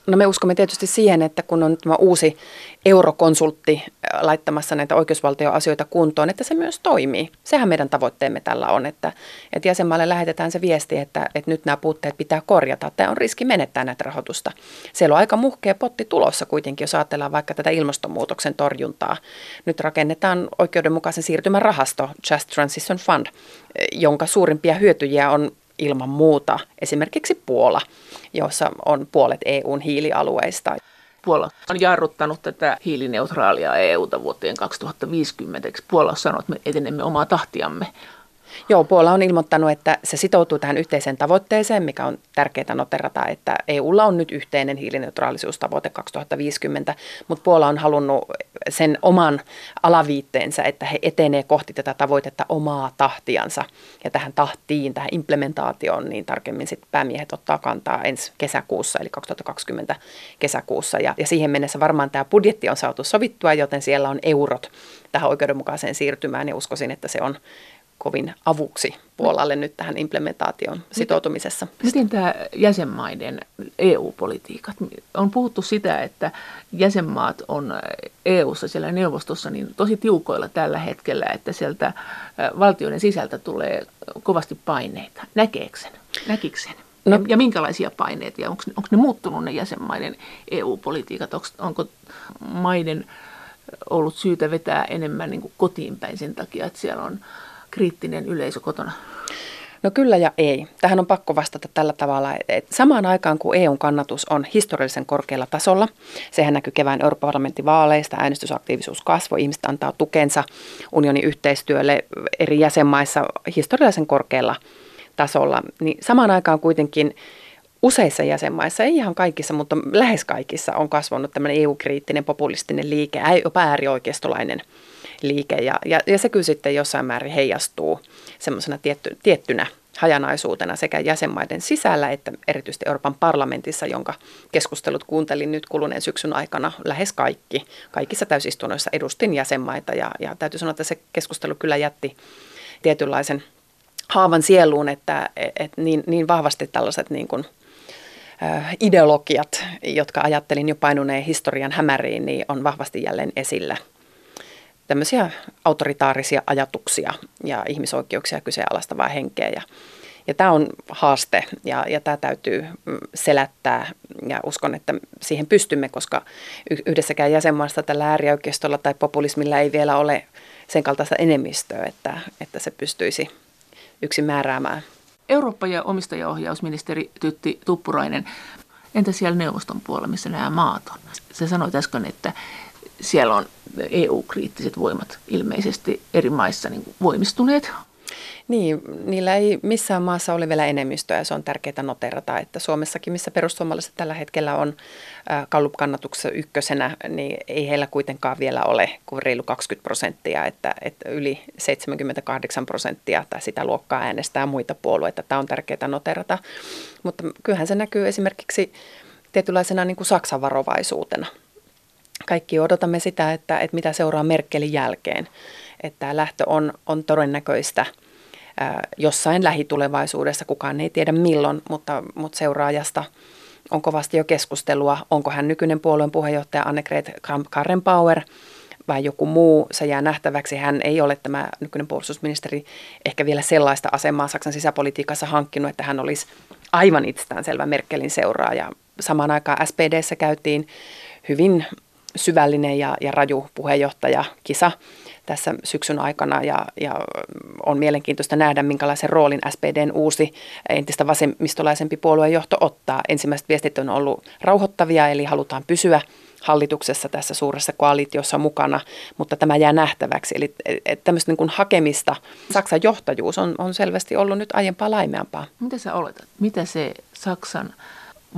No me uskomme tietysti siihen, että kun on tämä uusi eurokonsultti laittamassa näitä oikeusvaltioasioita kuntoon, että se myös toimii. Sehän meidän tavoitteemme tällä on, että, että jäsenmaalle lähetetään se viesti, että, että nyt nämä puutteet pitää korjata. Tämä on riski menettää näitä rahoitusta. Siellä on aika muhkea potti tulossa kuitenkin, jos ajatellaan vaikka tätä ilmastonmuutoksen torjuntaa. Nyt rakennetaan oikeudenmukaisen siirtymän rahasto, Just Transition Fund, jonka suurimpia hyötyjiä on ilman muuta esimerkiksi Puola, jossa on puolet EUn hiilialueista. Puola on jarruttanut tätä hiilineutraalia EUta vuoteen 2050. Puola sanoo, että me etenemme omaa tahtiamme. Joo, Puola on ilmoittanut, että se sitoutuu tähän yhteiseen tavoitteeseen, mikä on tärkeää noterata, että EUlla on nyt yhteinen hiilineutraalisuustavoite 2050, mutta Puola on halunnut sen oman alaviitteensä, että he etenee kohti tätä tavoitetta omaa tahtiansa. Ja tähän tahtiin, tähän implementaatioon, niin tarkemmin sitten päämiehet ottaa kantaa ensi kesäkuussa, eli 2020 kesäkuussa. Ja, ja siihen mennessä varmaan tämä budjetti on saatu sovittua, joten siellä on eurot tähän oikeudenmukaiseen siirtymään, ja uskoisin, että se on kovin avuksi Puolalle nyt tähän implementaation sitoutumisessa. Miten tämä jäsenmaiden EU-politiikat? On puhuttu sitä, että jäsenmaat on EU-ssa siellä neuvostossa niin tosi tiukoilla tällä hetkellä, että sieltä valtioiden sisältä tulee kovasti paineita. Näkeekö sen? Näkikö sen? No, ja, ja minkälaisia paineita? Ja onko, onko ne muuttunut ne jäsenmaiden EU-politiikat? Onko, onko maiden ollut syytä vetää enemmän niin kuin kotiin päin sen takia, että siellä on kriittinen yleisö kotona? No kyllä ja ei. Tähän on pakko vastata tällä tavalla, että samaan aikaan kun EUn kannatus on historiallisen korkealla tasolla, sehän näkyy kevään Euroopan parlamentin vaaleista, äänestysaktiivisuus kasvoi, ihmiset antaa tukensa unionin yhteistyölle eri jäsenmaissa historiallisen korkealla tasolla, niin samaan aikaan kuitenkin useissa jäsenmaissa, ei ihan kaikissa, mutta lähes kaikissa on kasvanut tämmöinen EU-kriittinen populistinen liike, jopa äärioikeistolainen liike. Ja, ja, ja se kyllä sitten jossain määrin heijastuu semmoisena tietty, tiettynä hajanaisuutena sekä jäsenmaiden sisällä että erityisesti Euroopan parlamentissa, jonka keskustelut kuuntelin nyt kuluneen syksyn aikana lähes kaikki. Kaikissa täysistunnoissa edustin jäsenmaita ja, ja täytyy sanoa, että se keskustelu kyllä jätti tietynlaisen haavan sieluun, että et niin, niin vahvasti tällaiset niin kuin, ideologiat, jotka ajattelin jo painuneen historian hämäriin, niin on vahvasti jälleen esillä – tämmöisiä autoritaarisia ajatuksia ja ihmisoikeuksia kyseenalaistavaa henkeä. Ja, ja tämä on haaste ja, ja tämä täytyy mm, selättää ja uskon, että siihen pystymme, koska yhdessäkään jäsenmaassa tällä äärioikeistolla tai populismilla ei vielä ole sen kaltaista enemmistöä, että, että se pystyisi yksin määräämään. Eurooppa- ja omistajaohjausministeri Tytti Tuppurainen, entä siellä neuvoston puolella, missä nämä maat on? Se sanoi äsken, että siellä on EU-kriittiset voimat ilmeisesti eri maissa niin voimistuneet. Niin, niillä ei missään maassa ole vielä enemmistöä ja se on tärkeää noterata, että Suomessakin, missä perussuomalaiset tällä hetkellä on Gallup-kannatuksessa ykkösenä, niin ei heillä kuitenkaan vielä ole kuin reilu 20 prosenttia, että, että yli 78 prosenttia tai sitä luokkaa äänestää muita puolueita. Tämä on tärkeää noterata, mutta kyllähän se näkyy esimerkiksi tietynlaisena niin kuin Saksan varovaisuutena – kaikki odotamme sitä, että, että mitä seuraa Merkelin jälkeen. Että tämä lähtö on, on todennäköistä ää, jossain lähitulevaisuudessa, kukaan ei tiedä milloin, mutta, mutta seuraajasta on kovasti jo keskustelua, onko hän nykyinen puolueen puheenjohtaja Annegret Kramp-Karrenbauer vai joku muu, se jää nähtäväksi. Hän ei ole tämä nykyinen puolustusministeri ehkä vielä sellaista asemaa Saksan sisäpolitiikassa hankkinut, että hän olisi aivan itsestäänselvä Merkelin seuraaja. Samaan aikaan SPDssä käytiin hyvin syvällinen ja, ja raju puheenjohtaja kisa tässä syksyn aikana ja, ja on mielenkiintoista nähdä, minkälaisen roolin SPDn uusi entistä vasemmistolaisempi puoluejohto ottaa. Ensimmäiset viestit on ollut rauhoittavia, eli halutaan pysyä hallituksessa tässä suuressa koalitiossa mukana, mutta tämä jää nähtäväksi. Eli tämmöistä niin kuin hakemista, Saksan johtajuus on, on selvästi ollut nyt aiempaa laimeampaa. Mitä sä oletat? Mitä se Saksan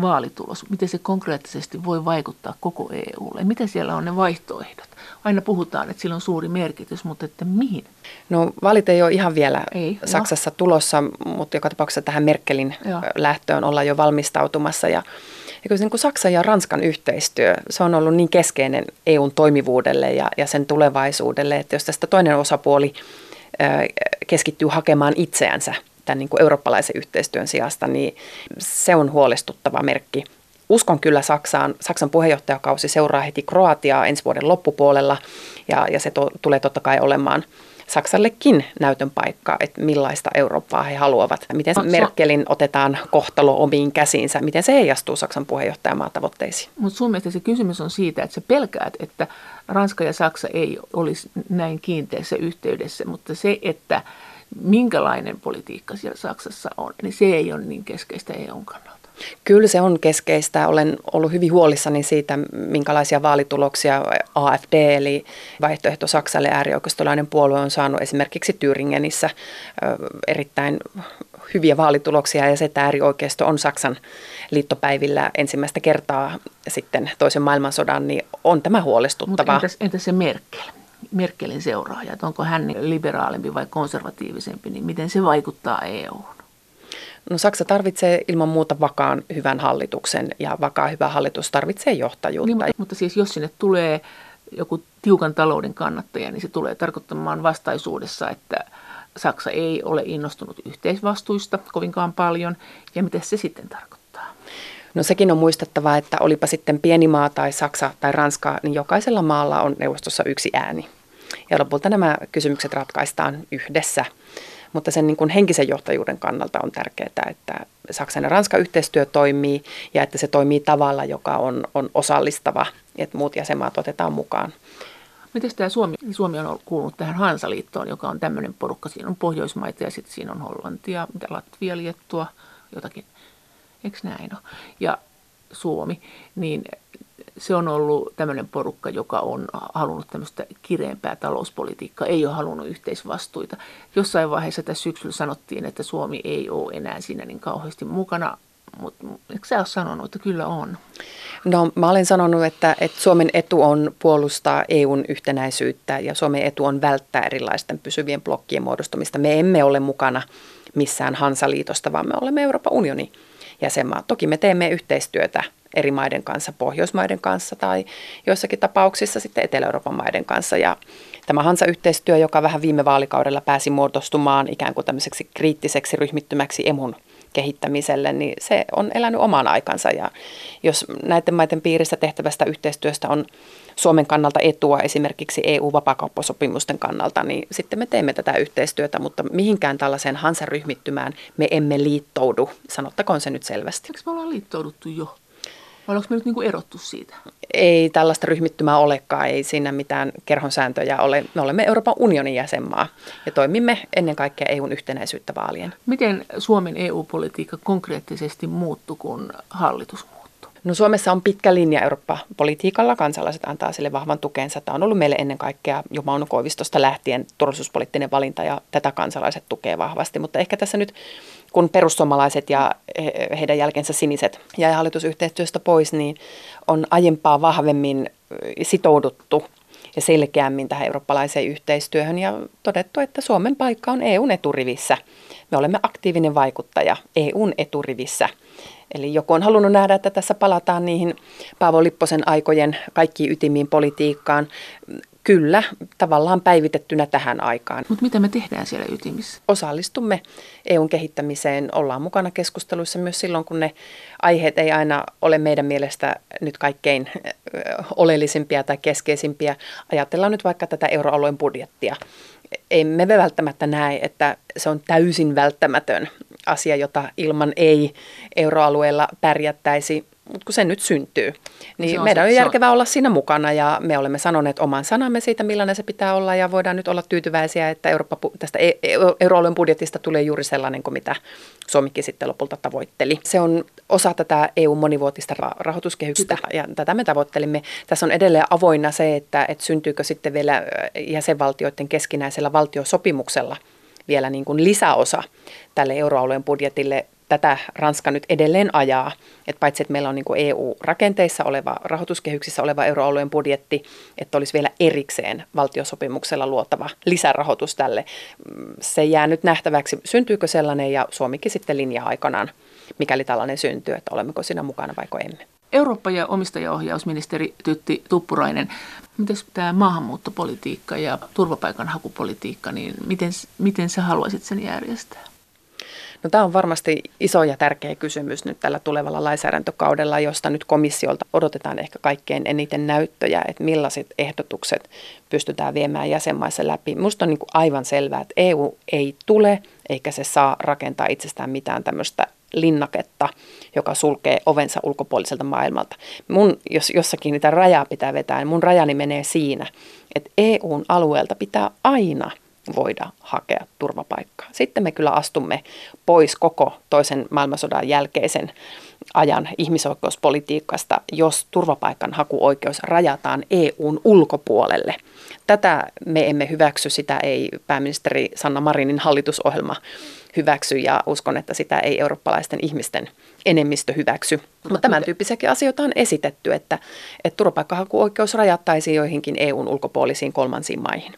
vaalitulos, miten se konkreettisesti voi vaikuttaa koko EUlle? Miten siellä on ne vaihtoehdot? Aina puhutaan, että sillä on suuri merkitys, mutta että mihin? No vaalit ei ole ihan vielä ei, Saksassa no. tulossa, mutta joka tapauksessa tähän Merkelin Joo. lähtöön ollaan jo valmistautumassa. Ja, ja kyllä niin kuin Saksan ja Ranskan yhteistyö, se on ollut niin keskeinen EUn toimivuudelle ja, ja sen tulevaisuudelle, että jos tästä toinen osapuoli keskittyy hakemaan itseänsä tämän niin kuin eurooppalaisen yhteistyön sijasta, niin se on huolestuttava merkki uskon kyllä Saksaan. Saksan puheenjohtajakausi seuraa heti Kroatiaa ensi vuoden loppupuolella ja, ja se to, tulee totta kai olemaan Saksallekin näytön paikka, että millaista Eurooppaa he haluavat. Miten Merkelin otetaan kohtalo omiin käsiinsä, miten se heijastuu Saksan puheenjohtajamaan tavoitteisiin. Mutta sun mielestä se kysymys on siitä, että sä pelkäät, että Ranska ja Saksa ei olisi näin kiinteässä yhteydessä, mutta se, että minkälainen politiikka siellä Saksassa on, niin se ei ole niin keskeistä EUn kannalta. Kyllä se on keskeistä. Olen ollut hyvin huolissani siitä, minkälaisia vaalituloksia AFD, eli vaihtoehto Saksalle äärioikeistolainen puolue, on saanut esimerkiksi Thüringenissä erittäin hyviä vaalituloksia ja se, että äärioikeisto on Saksan liittopäivillä ensimmäistä kertaa sitten toisen maailmansodan, niin on tämä huolestuttavaa. Entäs, entäs se Merkel? Merkelin seuraaja, että onko hän liberaalimpi vai konservatiivisempi, niin miten se vaikuttaa EU:hun? No Saksa tarvitsee ilman muuta vakaan hyvän hallituksen ja vakaa hyvä hallitus tarvitsee johtajuutta. Niin, mutta siis jos sinne tulee joku tiukan talouden kannattaja, niin se tulee tarkoittamaan vastaisuudessa, että Saksa ei ole innostunut yhteisvastuista kovinkaan paljon. Ja mitä se sitten tarkoittaa? No sekin on muistettava, että olipa sitten pieni maa tai Saksa tai Ranska, niin jokaisella maalla on neuvostossa yksi ääni. Ja lopulta nämä kysymykset ratkaistaan yhdessä. Mutta sen niin kuin henkisen johtajuuden kannalta on tärkeää, että Saksan ja Ranskan yhteistyö toimii ja että se toimii tavalla, joka on, on osallistava, että muut jäsenmaat otetaan mukaan. Miten tämä Suomi? Suomi on kuulunut tähän Hansaliittoon, joka on tämmöinen porukka. Siinä on Pohjoismaita ja sitten siinä on Hollantia, Latvia, Liettua, jotakin. Eikö näin ole? Ja Suomi. Niin se on ollut tämmöinen porukka, joka on halunnut tämmöistä kireempää talouspolitiikkaa, ei ole halunnut yhteisvastuita. Jossain vaiheessa tässä syksyllä sanottiin, että Suomi ei ole enää siinä niin kauheasti mukana, mutta eikö sä ole sanonut, että kyllä on? No mä olen sanonut, että, että Suomen etu on puolustaa EUn yhtenäisyyttä ja Suomen etu on välttää erilaisten pysyvien blokkien muodostumista. Me emme ole mukana missään Hansaliitosta, vaan me olemme Euroopan unionin jäsenmaa. Toki me teemme yhteistyötä eri maiden kanssa, Pohjoismaiden kanssa tai joissakin tapauksissa sitten Etelä-Euroopan maiden kanssa. Ja tämä Hansa-yhteistyö, joka vähän viime vaalikaudella pääsi muodostumaan ikään kuin tämmöiseksi kriittiseksi ryhmittymäksi emun kehittämiselle, niin se on elänyt oman aikansa. Ja jos näiden maiden piirissä tehtävästä yhteistyöstä on Suomen kannalta etua esimerkiksi EU-vapakauppasopimusten kannalta, niin sitten me teemme tätä yhteistyötä, mutta mihinkään tällaiseen Hansa-ryhmittymään me emme liittoudu, sanottakoon se nyt selvästi. Eikö me ollaan liittouduttu jo? Vai onko me nyt niin kuin erottu siitä? Ei tällaista ryhmittymää olekaan, ei siinä mitään kerhonsääntöjä ole. Me olemme Euroopan unionin jäsenmaa ja toimimme ennen kaikkea EUn yhtenäisyyttä vaalien. Miten Suomen EU-politiikka konkreettisesti muuttui, kun hallitus muuttui? No Suomessa on pitkä linja Eurooppa-politiikalla. Kansalaiset antaa sille vahvan tukensa. Tämä on ollut meille ennen kaikkea jo Mauno Koivistosta lähtien turvallisuuspoliittinen valinta ja tätä kansalaiset tukee vahvasti. Mutta ehkä tässä nyt kun perussuomalaiset ja heidän jälkeensä siniset jäi hallitusyhteistyöstä pois, niin on aiempaa vahvemmin sitouduttu ja selkeämmin tähän eurooppalaiseen yhteistyöhön ja todettu, että Suomen paikka on EUn eturivissä. Me olemme aktiivinen vaikuttaja EUn eturivissä. Eli joku on halunnut nähdä, että tässä palataan niihin Paavo Lipposen aikojen kaikkiin ytimiin politiikkaan kyllä tavallaan päivitettynä tähän aikaan. Mutta mitä me tehdään siellä ytimissä? Osallistumme EUn kehittämiseen, ollaan mukana keskusteluissa myös silloin, kun ne aiheet ei aina ole meidän mielestä nyt kaikkein oleellisimpia tai keskeisimpiä. Ajatellaan nyt vaikka tätä euroalueen budjettia. Emme me välttämättä näe, että se on täysin välttämätön asia, jota ilman ei euroalueella pärjättäisi mutta kun se nyt syntyy, niin meidän on, on järkevää olla siinä mukana ja me olemme sanoneet oman sanamme siitä, millainen se pitää olla ja voidaan nyt olla tyytyväisiä, että Eurooppa, tästä e- e- euroalueen budjetista tulee juuri sellainen kuin mitä Suomikin sitten lopulta tavoitteli. Se on osa tätä EU-monivuotista rahoituskehystä ja tätä me tavoittelimme. Tässä on edelleen avoinna se, että, että syntyykö sitten vielä jäsenvaltioiden keskinäisellä valtiosopimuksella vielä niin kuin lisäosa tälle euroalueen budjetille tätä Ranska nyt edelleen ajaa, että paitsi että meillä on niin EU-rakenteissa oleva, rahoituskehyksissä oleva euroalueen budjetti, että olisi vielä erikseen valtiosopimuksella luotava lisärahoitus tälle. Se jää nyt nähtäväksi, syntyykö sellainen ja Suomikin sitten linjaa aikanaan, mikäli tällainen syntyy, että olemmeko siinä mukana vai emme. Eurooppa- ja omistajaohjausministeri Tytti Tuppurainen, miten tämä maahanmuuttopolitiikka ja turvapaikanhakupolitiikka, niin miten, miten sä haluaisit sen järjestää? No, tämä on varmasti iso ja tärkeä kysymys nyt tällä tulevalla lainsäädäntökaudella, josta nyt komissiolta odotetaan ehkä kaikkein eniten näyttöjä, että millaiset ehdotukset pystytään viemään jäsenmaissa läpi. Minusta on niin aivan selvää, että EU ei tule eikä se saa rakentaa itsestään mitään tämmöistä linnaketta, joka sulkee ovensa ulkopuoliselta maailmalta. Mun, jos jossakin niitä rajaa pitää vetää, niin mun rajani menee siinä, että EUn alueelta pitää aina voida hakea turvapaikkaa. Sitten me kyllä astumme pois koko toisen maailmansodan jälkeisen ajan ihmisoikeuspolitiikasta, jos turvapaikan hakuoikeus rajataan EUn ulkopuolelle. Tätä me emme hyväksy, sitä ei pääministeri Sanna Marinin hallitusohjelma hyväksy ja uskon, että sitä ei eurooppalaisten ihmisten enemmistö hyväksy. Mutta tämän tyyppisiäkin asioita on esitetty, että, että turvapaikkahakuoikeus rajattaisiin joihinkin EUn ulkopuolisiin kolmansiin maihin.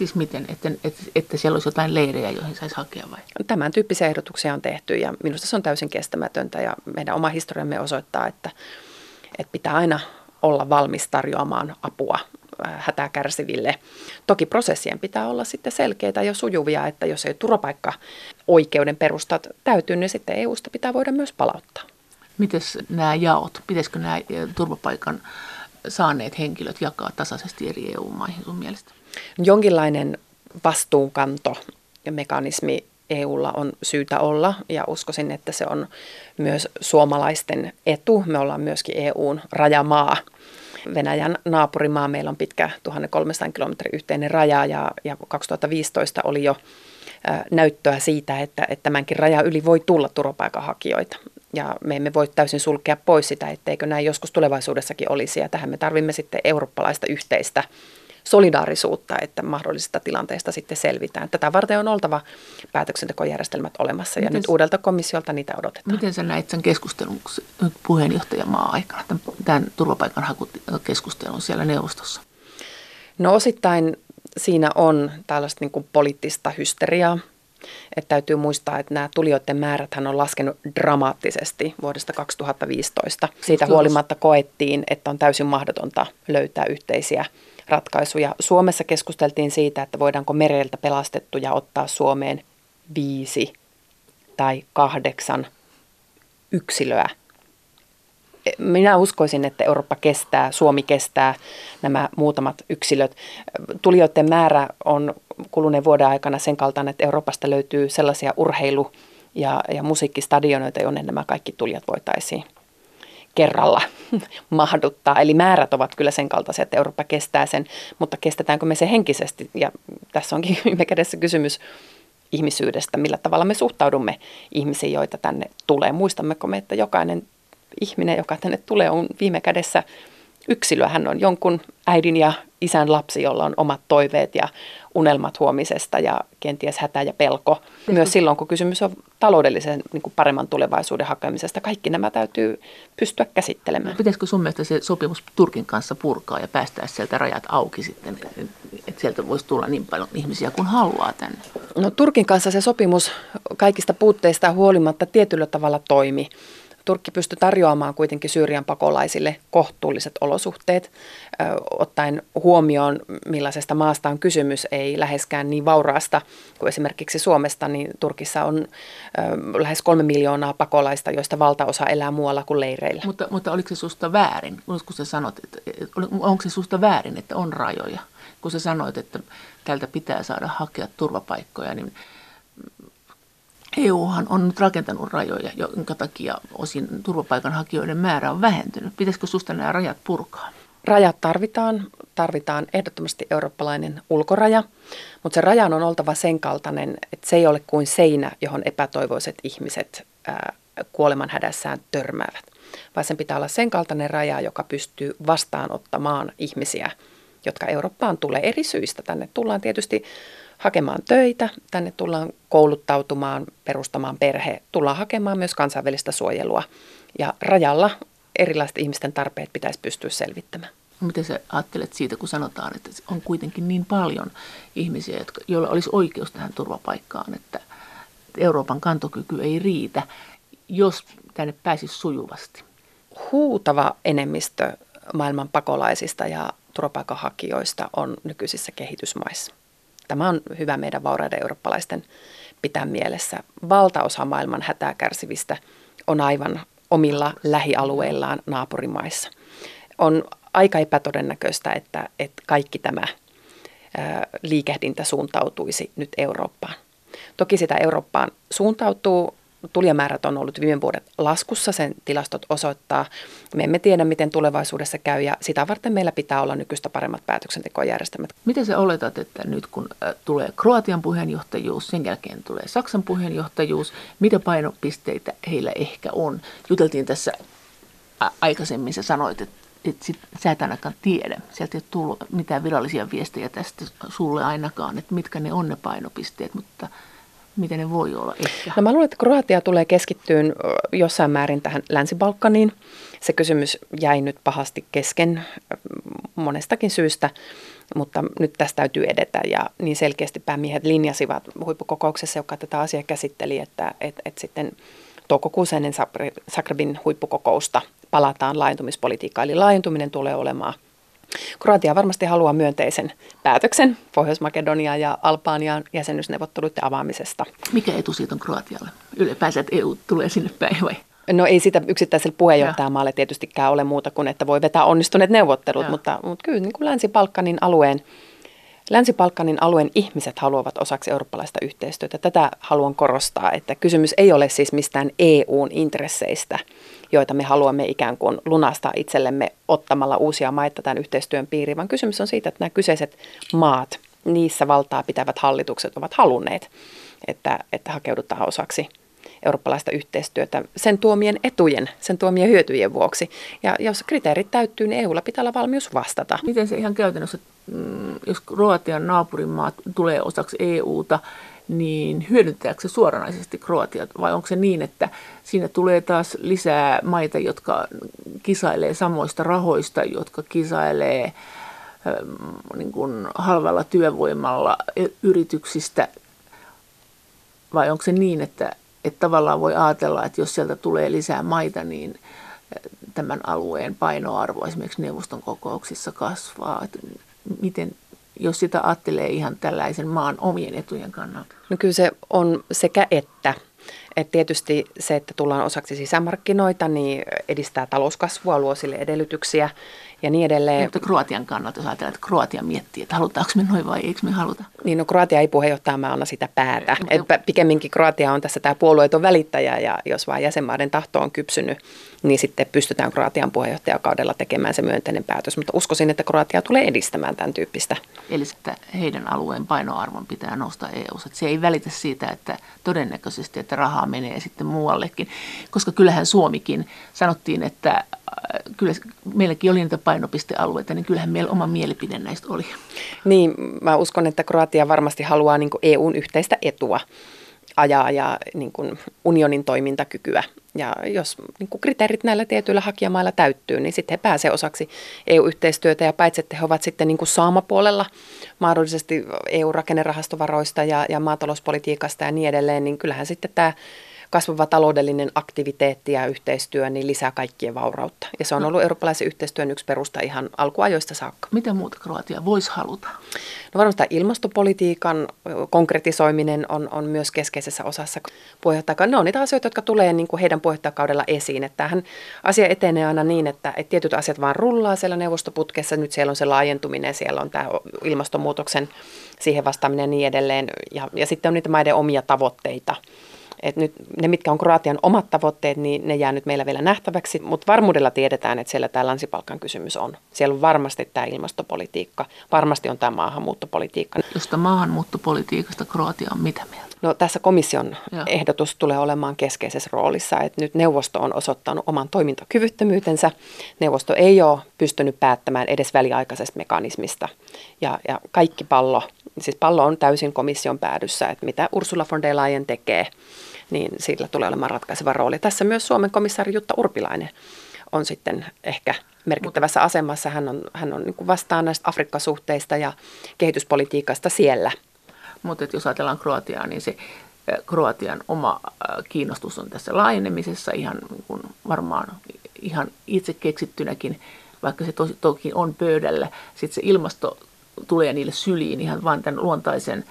Siis miten, että, että, että siellä olisi jotain leirejä, joihin saisi hakea vai? Tämän tyyppisiä ehdotuksia on tehty ja minusta se on täysin kestämätöntä ja meidän oma historiamme osoittaa, että, että pitää aina olla valmis tarjoamaan apua äh, hätää kärsiville. Toki prosessien pitää olla sitten selkeitä ja sujuvia, että jos ei turvapaikka-oikeuden perustat täytyy, niin sitten EUsta pitää voida myös palauttaa. Miten nämä jaot, pitäisikö nämä äh, turvapaikan saaneet henkilöt jakaa tasaisesti eri EU-maihin sun mielestä? Jonkinlainen vastuunkanto ja mekanismi EUlla on syytä olla ja uskoisin, että se on myös suomalaisten etu. Me ollaan myöskin EUn rajamaa. Venäjän naapurimaa, meillä on pitkä 1300 kilometrin yhteinen raja ja, ja 2015 oli jo näyttöä siitä, että, että tämänkin raja yli voi tulla turvapaikanhakijoita. Ja me emme voi täysin sulkea pois sitä, etteikö näin joskus tulevaisuudessakin olisi. Ja tähän me tarvimme sitten eurooppalaista yhteistä solidaarisuutta, että mahdollisista tilanteista sitten selvitään. Tätä varten on oltava päätöksentekojärjestelmät olemassa ja miten, nyt uudelta komissiolta niitä odotetaan. Miten sä näit sen keskustelun nyt puheenjohtajamaa aikana, tämän, tämän turvapaikanhakukeskustelun siellä neuvostossa? No osittain siinä on tällaista niin kuin poliittista hysteriaa. Että täytyy muistaa, että nämä tulijoiden määrät on laskenut dramaattisesti vuodesta 2015. Siitä huolimatta koettiin, että on täysin mahdotonta löytää yhteisiä ratkaisuja. Suomessa keskusteltiin siitä, että voidaanko mereltä pelastettuja ottaa Suomeen viisi tai kahdeksan yksilöä. Minä uskoisin, että Eurooppa kestää, Suomi kestää nämä muutamat yksilöt. Tulijoiden määrä on kuluneen vuoden aikana sen kaltainen, että Euroopasta löytyy sellaisia urheilu- ja, ja musiikkistadionoita, jonne nämä kaikki tulijat voitaisiin kerralla mahduttaa. Eli määrät ovat kyllä sen kaltaisia, että Eurooppa kestää sen, mutta kestetäänkö me se henkisesti? Ja tässä onkin viime kädessä kysymys ihmisyydestä, millä tavalla me suhtaudumme ihmisiin, joita tänne tulee. Muistammeko me, että jokainen ihminen, joka tänne tulee, on viime kädessä yksilö. Hän on jonkun äidin ja isän lapsi, jolla on omat toiveet ja unelmat huomisesta ja kenties hätä ja pelko. Myös silloin, kun kysymys on taloudellisen niin kuin paremman tulevaisuuden hakemisesta, kaikki nämä täytyy pystyä käsittelemään. Pitäisikö sun mielestä se sopimus Turkin kanssa purkaa ja päästää sieltä rajat auki sitten, että sieltä voisi tulla niin paljon ihmisiä kuin haluaa tänne? No Turkin kanssa se sopimus kaikista puutteista huolimatta tietyllä tavalla toimi. Turkki pystyi tarjoamaan kuitenkin Syyrian pakolaisille kohtuulliset olosuhteet, ottaen huomioon millaisesta maasta on kysymys, ei läheskään niin vauraasta kuin esimerkiksi Suomesta, niin Turkissa on lähes kolme miljoonaa pakolaista, joista valtaosa elää muualla kuin leireillä. Mutta, mutta oliko se susta väärin, kun sä sanot, että, onko se susta väärin, että on rajoja? Kun sä sanoit, että tältä pitää saada hakea turvapaikkoja, niin EUhan on nyt rakentanut rajoja, jonka takia osin turvapaikanhakijoiden määrä on vähentynyt. Pitäisikö susta nämä rajat purkaa? Rajat tarvitaan. Tarvitaan ehdottomasti eurooppalainen ulkoraja, mutta se rajan on oltava sen kaltainen, että se ei ole kuin seinä, johon epätoivoiset ihmiset kuoleman hädässään törmäävät. Vaan sen pitää olla sen kaltainen raja, joka pystyy vastaanottamaan ihmisiä, jotka Eurooppaan tulee eri syistä. Tänne tullaan tietysti hakemaan töitä, tänne tullaan kouluttautumaan, perustamaan perhe, tullaan hakemaan myös kansainvälistä suojelua. Ja rajalla erilaiset ihmisten tarpeet pitäisi pystyä selvittämään. Miten sä ajattelet siitä, kun sanotaan, että on kuitenkin niin paljon ihmisiä, jotka, joilla olisi oikeus tähän turvapaikkaan, että Euroopan kantokyky ei riitä, jos tänne pääsisi sujuvasti? Huutava enemmistö maailman pakolaisista ja turvapaikanhakijoista on nykyisissä kehitysmaissa. Tämä on hyvä meidän vauraiden eurooppalaisten pitää mielessä. Valtaosa maailman hätää kärsivistä on aivan omilla lähialueillaan naapurimaissa. On aika epätodennäköistä, että, että kaikki tämä liikehdintä suuntautuisi nyt Eurooppaan. Toki sitä Eurooppaan suuntautuu tulijamäärät on ollut viime vuodet laskussa, sen tilastot osoittaa. Me emme tiedä, miten tulevaisuudessa käy ja sitä varten meillä pitää olla nykyistä paremmat päätöksentekojärjestelmät. Miten sä oletat, että nyt kun tulee Kroatian puheenjohtajuus, sen jälkeen tulee Saksan puheenjohtajuus, mitä painopisteitä heillä ehkä on? Juteltiin tässä aikaisemmin, sä sanoit, että että sit, sä et ainakaan tiedä. Sieltä ei ole tullut mitään virallisia viestejä tästä sulle ainakaan, että mitkä ne on ne painopisteet, mutta miten ne voi olla ehkä? No mä luulen, että Kroatia tulee keskittyyn jossain määrin tähän Länsi-Balkaniin. Se kysymys jäi nyt pahasti kesken monestakin syystä, mutta nyt tästä täytyy edetä. Ja niin selkeästi päämiehet linjasivat huippukokouksessa, joka tätä asiaa käsitteli, että, että, että sitten toukokuussa ennen Zagrebin huippukokousta palataan laajentumispolitiikkaan. Eli laajentuminen tulee olemaan – Kroatia varmasti haluaa myönteisen päätöksen Pohjois-Makedonia ja Albanian jäsenyysneuvotteluiden avaamisesta. Mikä etu siitä on Kroatialle? Ylipäänsä, että EU tulee sinne päin vai? No ei sitä yksittäiselle puheenjohtajamaalle tietystikään ole muuta kuin, että voi vetää onnistuneet neuvottelut, mutta, mutta kyllä niin kuin Länsi-Balkanin alueen Länsi-Balkanin alueen ihmiset haluavat osaksi eurooppalaista yhteistyötä. Tätä haluan korostaa, että kysymys ei ole siis mistään EUn intresseistä, joita me haluamme ikään kuin lunastaa itsellemme ottamalla uusia maita tämän yhteistyön piiriin, vaan kysymys on siitä, että nämä kyseiset maat, niissä valtaa pitävät hallitukset ovat halunneet, että, että hakeudutaan osaksi eurooppalaista yhteistyötä sen tuomien etujen, sen tuomien hyötyjen vuoksi. Ja jos kriteerit täyttyy, niin EUlla pitää olla valmius vastata. Miten se ihan käytännössä, mm, jos Kroatian naapurimaat tulee osaksi EUta, niin hyödyntääkö se suoranaisesti Kroatia vai onko se niin, että siinä tulee taas lisää maita, jotka kisailee samoista rahoista, jotka kisailee ähm, niin kuin halvalla työvoimalla yrityksistä vai onko se niin, että, että tavallaan voi ajatella, että jos sieltä tulee lisää maita, niin äh, tämän alueen painoarvo esimerkiksi neuvoston kokouksissa kasvaa. Miten, jos sitä ajattelee ihan tällaisen maan omien etujen kannalta? No kyllä se on sekä että. Et tietysti se, että tullaan osaksi sisämarkkinoita, niin edistää talouskasvua, luo sille edellytyksiä ja niin edelleen. Mutta Kroatian kannalta, jos ajatellaan, että Kroatia miettii, että halutaanko me noin vai eikö me haluta? Niin, no Kroatia ei puheenjohtajamaana sitä päätä. Et pikemminkin Kroatia on tässä tämä puolueeton välittäjä ja jos vain jäsenmaiden tahto on kypsynyt, niin sitten pystytään Kroatian puheenjohtajakaudella tekemään se myönteinen päätös. Mutta uskoisin, että Kroatia tulee edistämään tämän tyyppistä. Eli että heidän alueen painoarvon pitää nousta eu että Se ei välitä siitä, että todennäköisesti, että rahaa menee sitten muuallekin. Koska kyllähän Suomikin sanottiin, että äh, kyllä meilläkin oli niitä painopistealueita, niin kyllähän meillä oma mielipide näistä oli. Niin, mä uskon, että Kroatia varmasti haluaa niin EUn yhteistä etua ajaa ja niin kuin unionin toimintakykyä. Ja jos niin kuin kriteerit näillä tietyillä hakijamailla täyttyy, niin sitten he pääsevät osaksi EU-yhteistyötä ja paitsi, että he ovat sitten niin kuin saamapuolella mahdollisesti EU-rakennerahastovaroista ja, ja maatalouspolitiikasta ja niin edelleen, niin kyllähän sitten tämä kasvava taloudellinen aktiviteetti ja yhteistyö niin lisää kaikkien vaurautta. Ja se on no. ollut eurooppalaisen yhteistyön yksi perusta ihan alkuajoista saakka. Mitä muuta Kroatia voisi haluta? No varmasti ilmastopolitiikan konkretisoiminen on, on myös keskeisessä osassa puheenjohtajakaudella. Ne on niitä asioita, jotka tulee niin kuin heidän puheenjohtajakaudella esiin. Että tämähän asia etenee aina niin, että, että tietyt asiat vaan rullaa siellä neuvostoputkessa. Nyt siellä on se laajentuminen, siellä on tämä ilmastonmuutoksen siihen vastaaminen ja niin edelleen. Ja, ja sitten on niitä maiden omia tavoitteita et nyt ne, mitkä on Kroatian omat tavoitteet, niin ne jää nyt meillä vielä nähtäväksi, mutta varmuudella tiedetään, että siellä tämä länsipalkan kysymys on. Siellä on varmasti tämä ilmastopolitiikka, varmasti on tämä maahanmuuttopolitiikka. Josta maahanmuuttopolitiikasta Kroatia on mitä mieltä? No tässä komission Joo. ehdotus tulee olemaan keskeisessä roolissa, että nyt neuvosto on osoittanut oman toimintakyvyttömyytensä. Neuvosto ei ole pystynyt päättämään edes väliaikaisesta mekanismista ja, ja kaikki pallo, siis pallo on täysin komission päädyssä, että mitä Ursula von der Leyen tekee – niin sillä tulee olemaan ratkaiseva rooli. Tässä myös Suomen komissaari Jutta Urpilainen on sitten ehkä merkittävässä asemassa. Hän on, hän on niin vastaan näistä Afrikkasuhteista ja kehityspolitiikasta siellä. Mutta jos ajatellaan Kroatiaa, niin se Kroatian oma kiinnostus on tässä laajenemisessa ihan niin kuin varmaan ihan itse keksittynäkin, vaikka se tosi, toki on pöydällä. Sitten se ilmasto tulee niille syliin ihan vain tämän luontaisen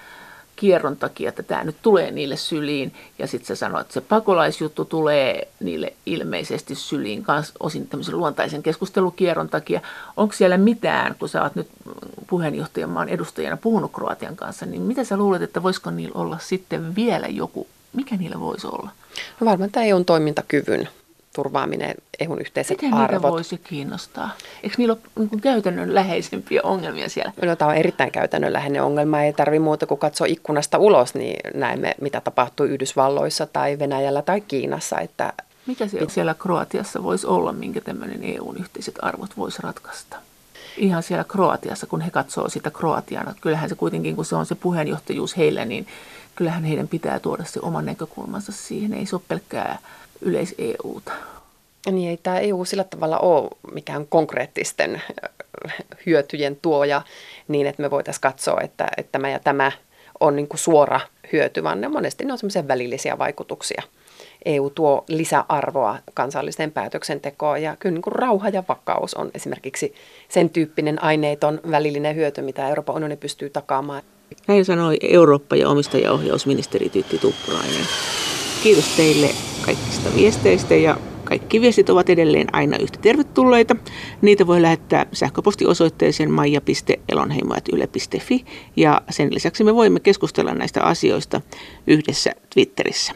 kierron takia, että tämä nyt tulee niille syliin. Ja sitten sä sanoit, että se pakolaisjuttu tulee niille ilmeisesti syliin kans osin tämmöisen luontaisen keskustelukierron takia. Onko siellä mitään, kun sä oot nyt puheenjohtajan maan edustajana puhunut Kroatian kanssa, niin mitä sä luulet, että voisiko niillä olla sitten vielä joku, mikä niillä voisi olla? No varmaan tämä EUn toimintakyvyn turvaaminen, EUn yhteiset Miten arvot. niitä voisi kiinnostaa? Eikö niillä ole niin käytännön läheisempiä ongelmia siellä? No, tämä on erittäin käytännönläheinen ongelma. Ei tarvitse muuta kuin katsoa ikkunasta ulos, niin näemme, mitä tapahtuu Yhdysvalloissa tai Venäjällä tai Kiinassa. Että Mikä siellä, siellä Kroatiassa voisi olla, minkä tämmöinen EUn yhteiset arvot voisi ratkaista? Ihan siellä Kroatiassa, kun he katsoo sitä Kroatiana. Kyllähän se kuitenkin, kun se on se puheenjohtajuus heillä, niin kyllähän heidän pitää tuoda se oman näkökulmansa siihen. Ei se ole pelkkää yleis-EUta. Niin ei tämä EU sillä tavalla ole mikään konkreettisten äh, hyötyjen tuoja niin, että me voitaisiin katsoa, että, että tämä ja tämä on niin kuin suora hyöty, vaan ne monesti ne on semmoisia välillisiä vaikutuksia. EU tuo lisäarvoa kansalliseen päätöksentekoon ja kyllä niin kuin rauha ja vakaus on esimerkiksi sen tyyppinen aineeton välillinen hyöty, mitä Euroopan unioni pystyy takaamaan. Näin sanoi Eurooppa- ja omistajaohjausministeri Tytti Tuppurainen. Kiitos teille kaikista viesteistä ja kaikki viestit ovat edelleen aina yhtä tervetulleita. Niitä voi lähettää sähköpostiosoitteeseen maija.elonheimo.yle.fi ja sen lisäksi me voimme keskustella näistä asioista yhdessä Twitterissä.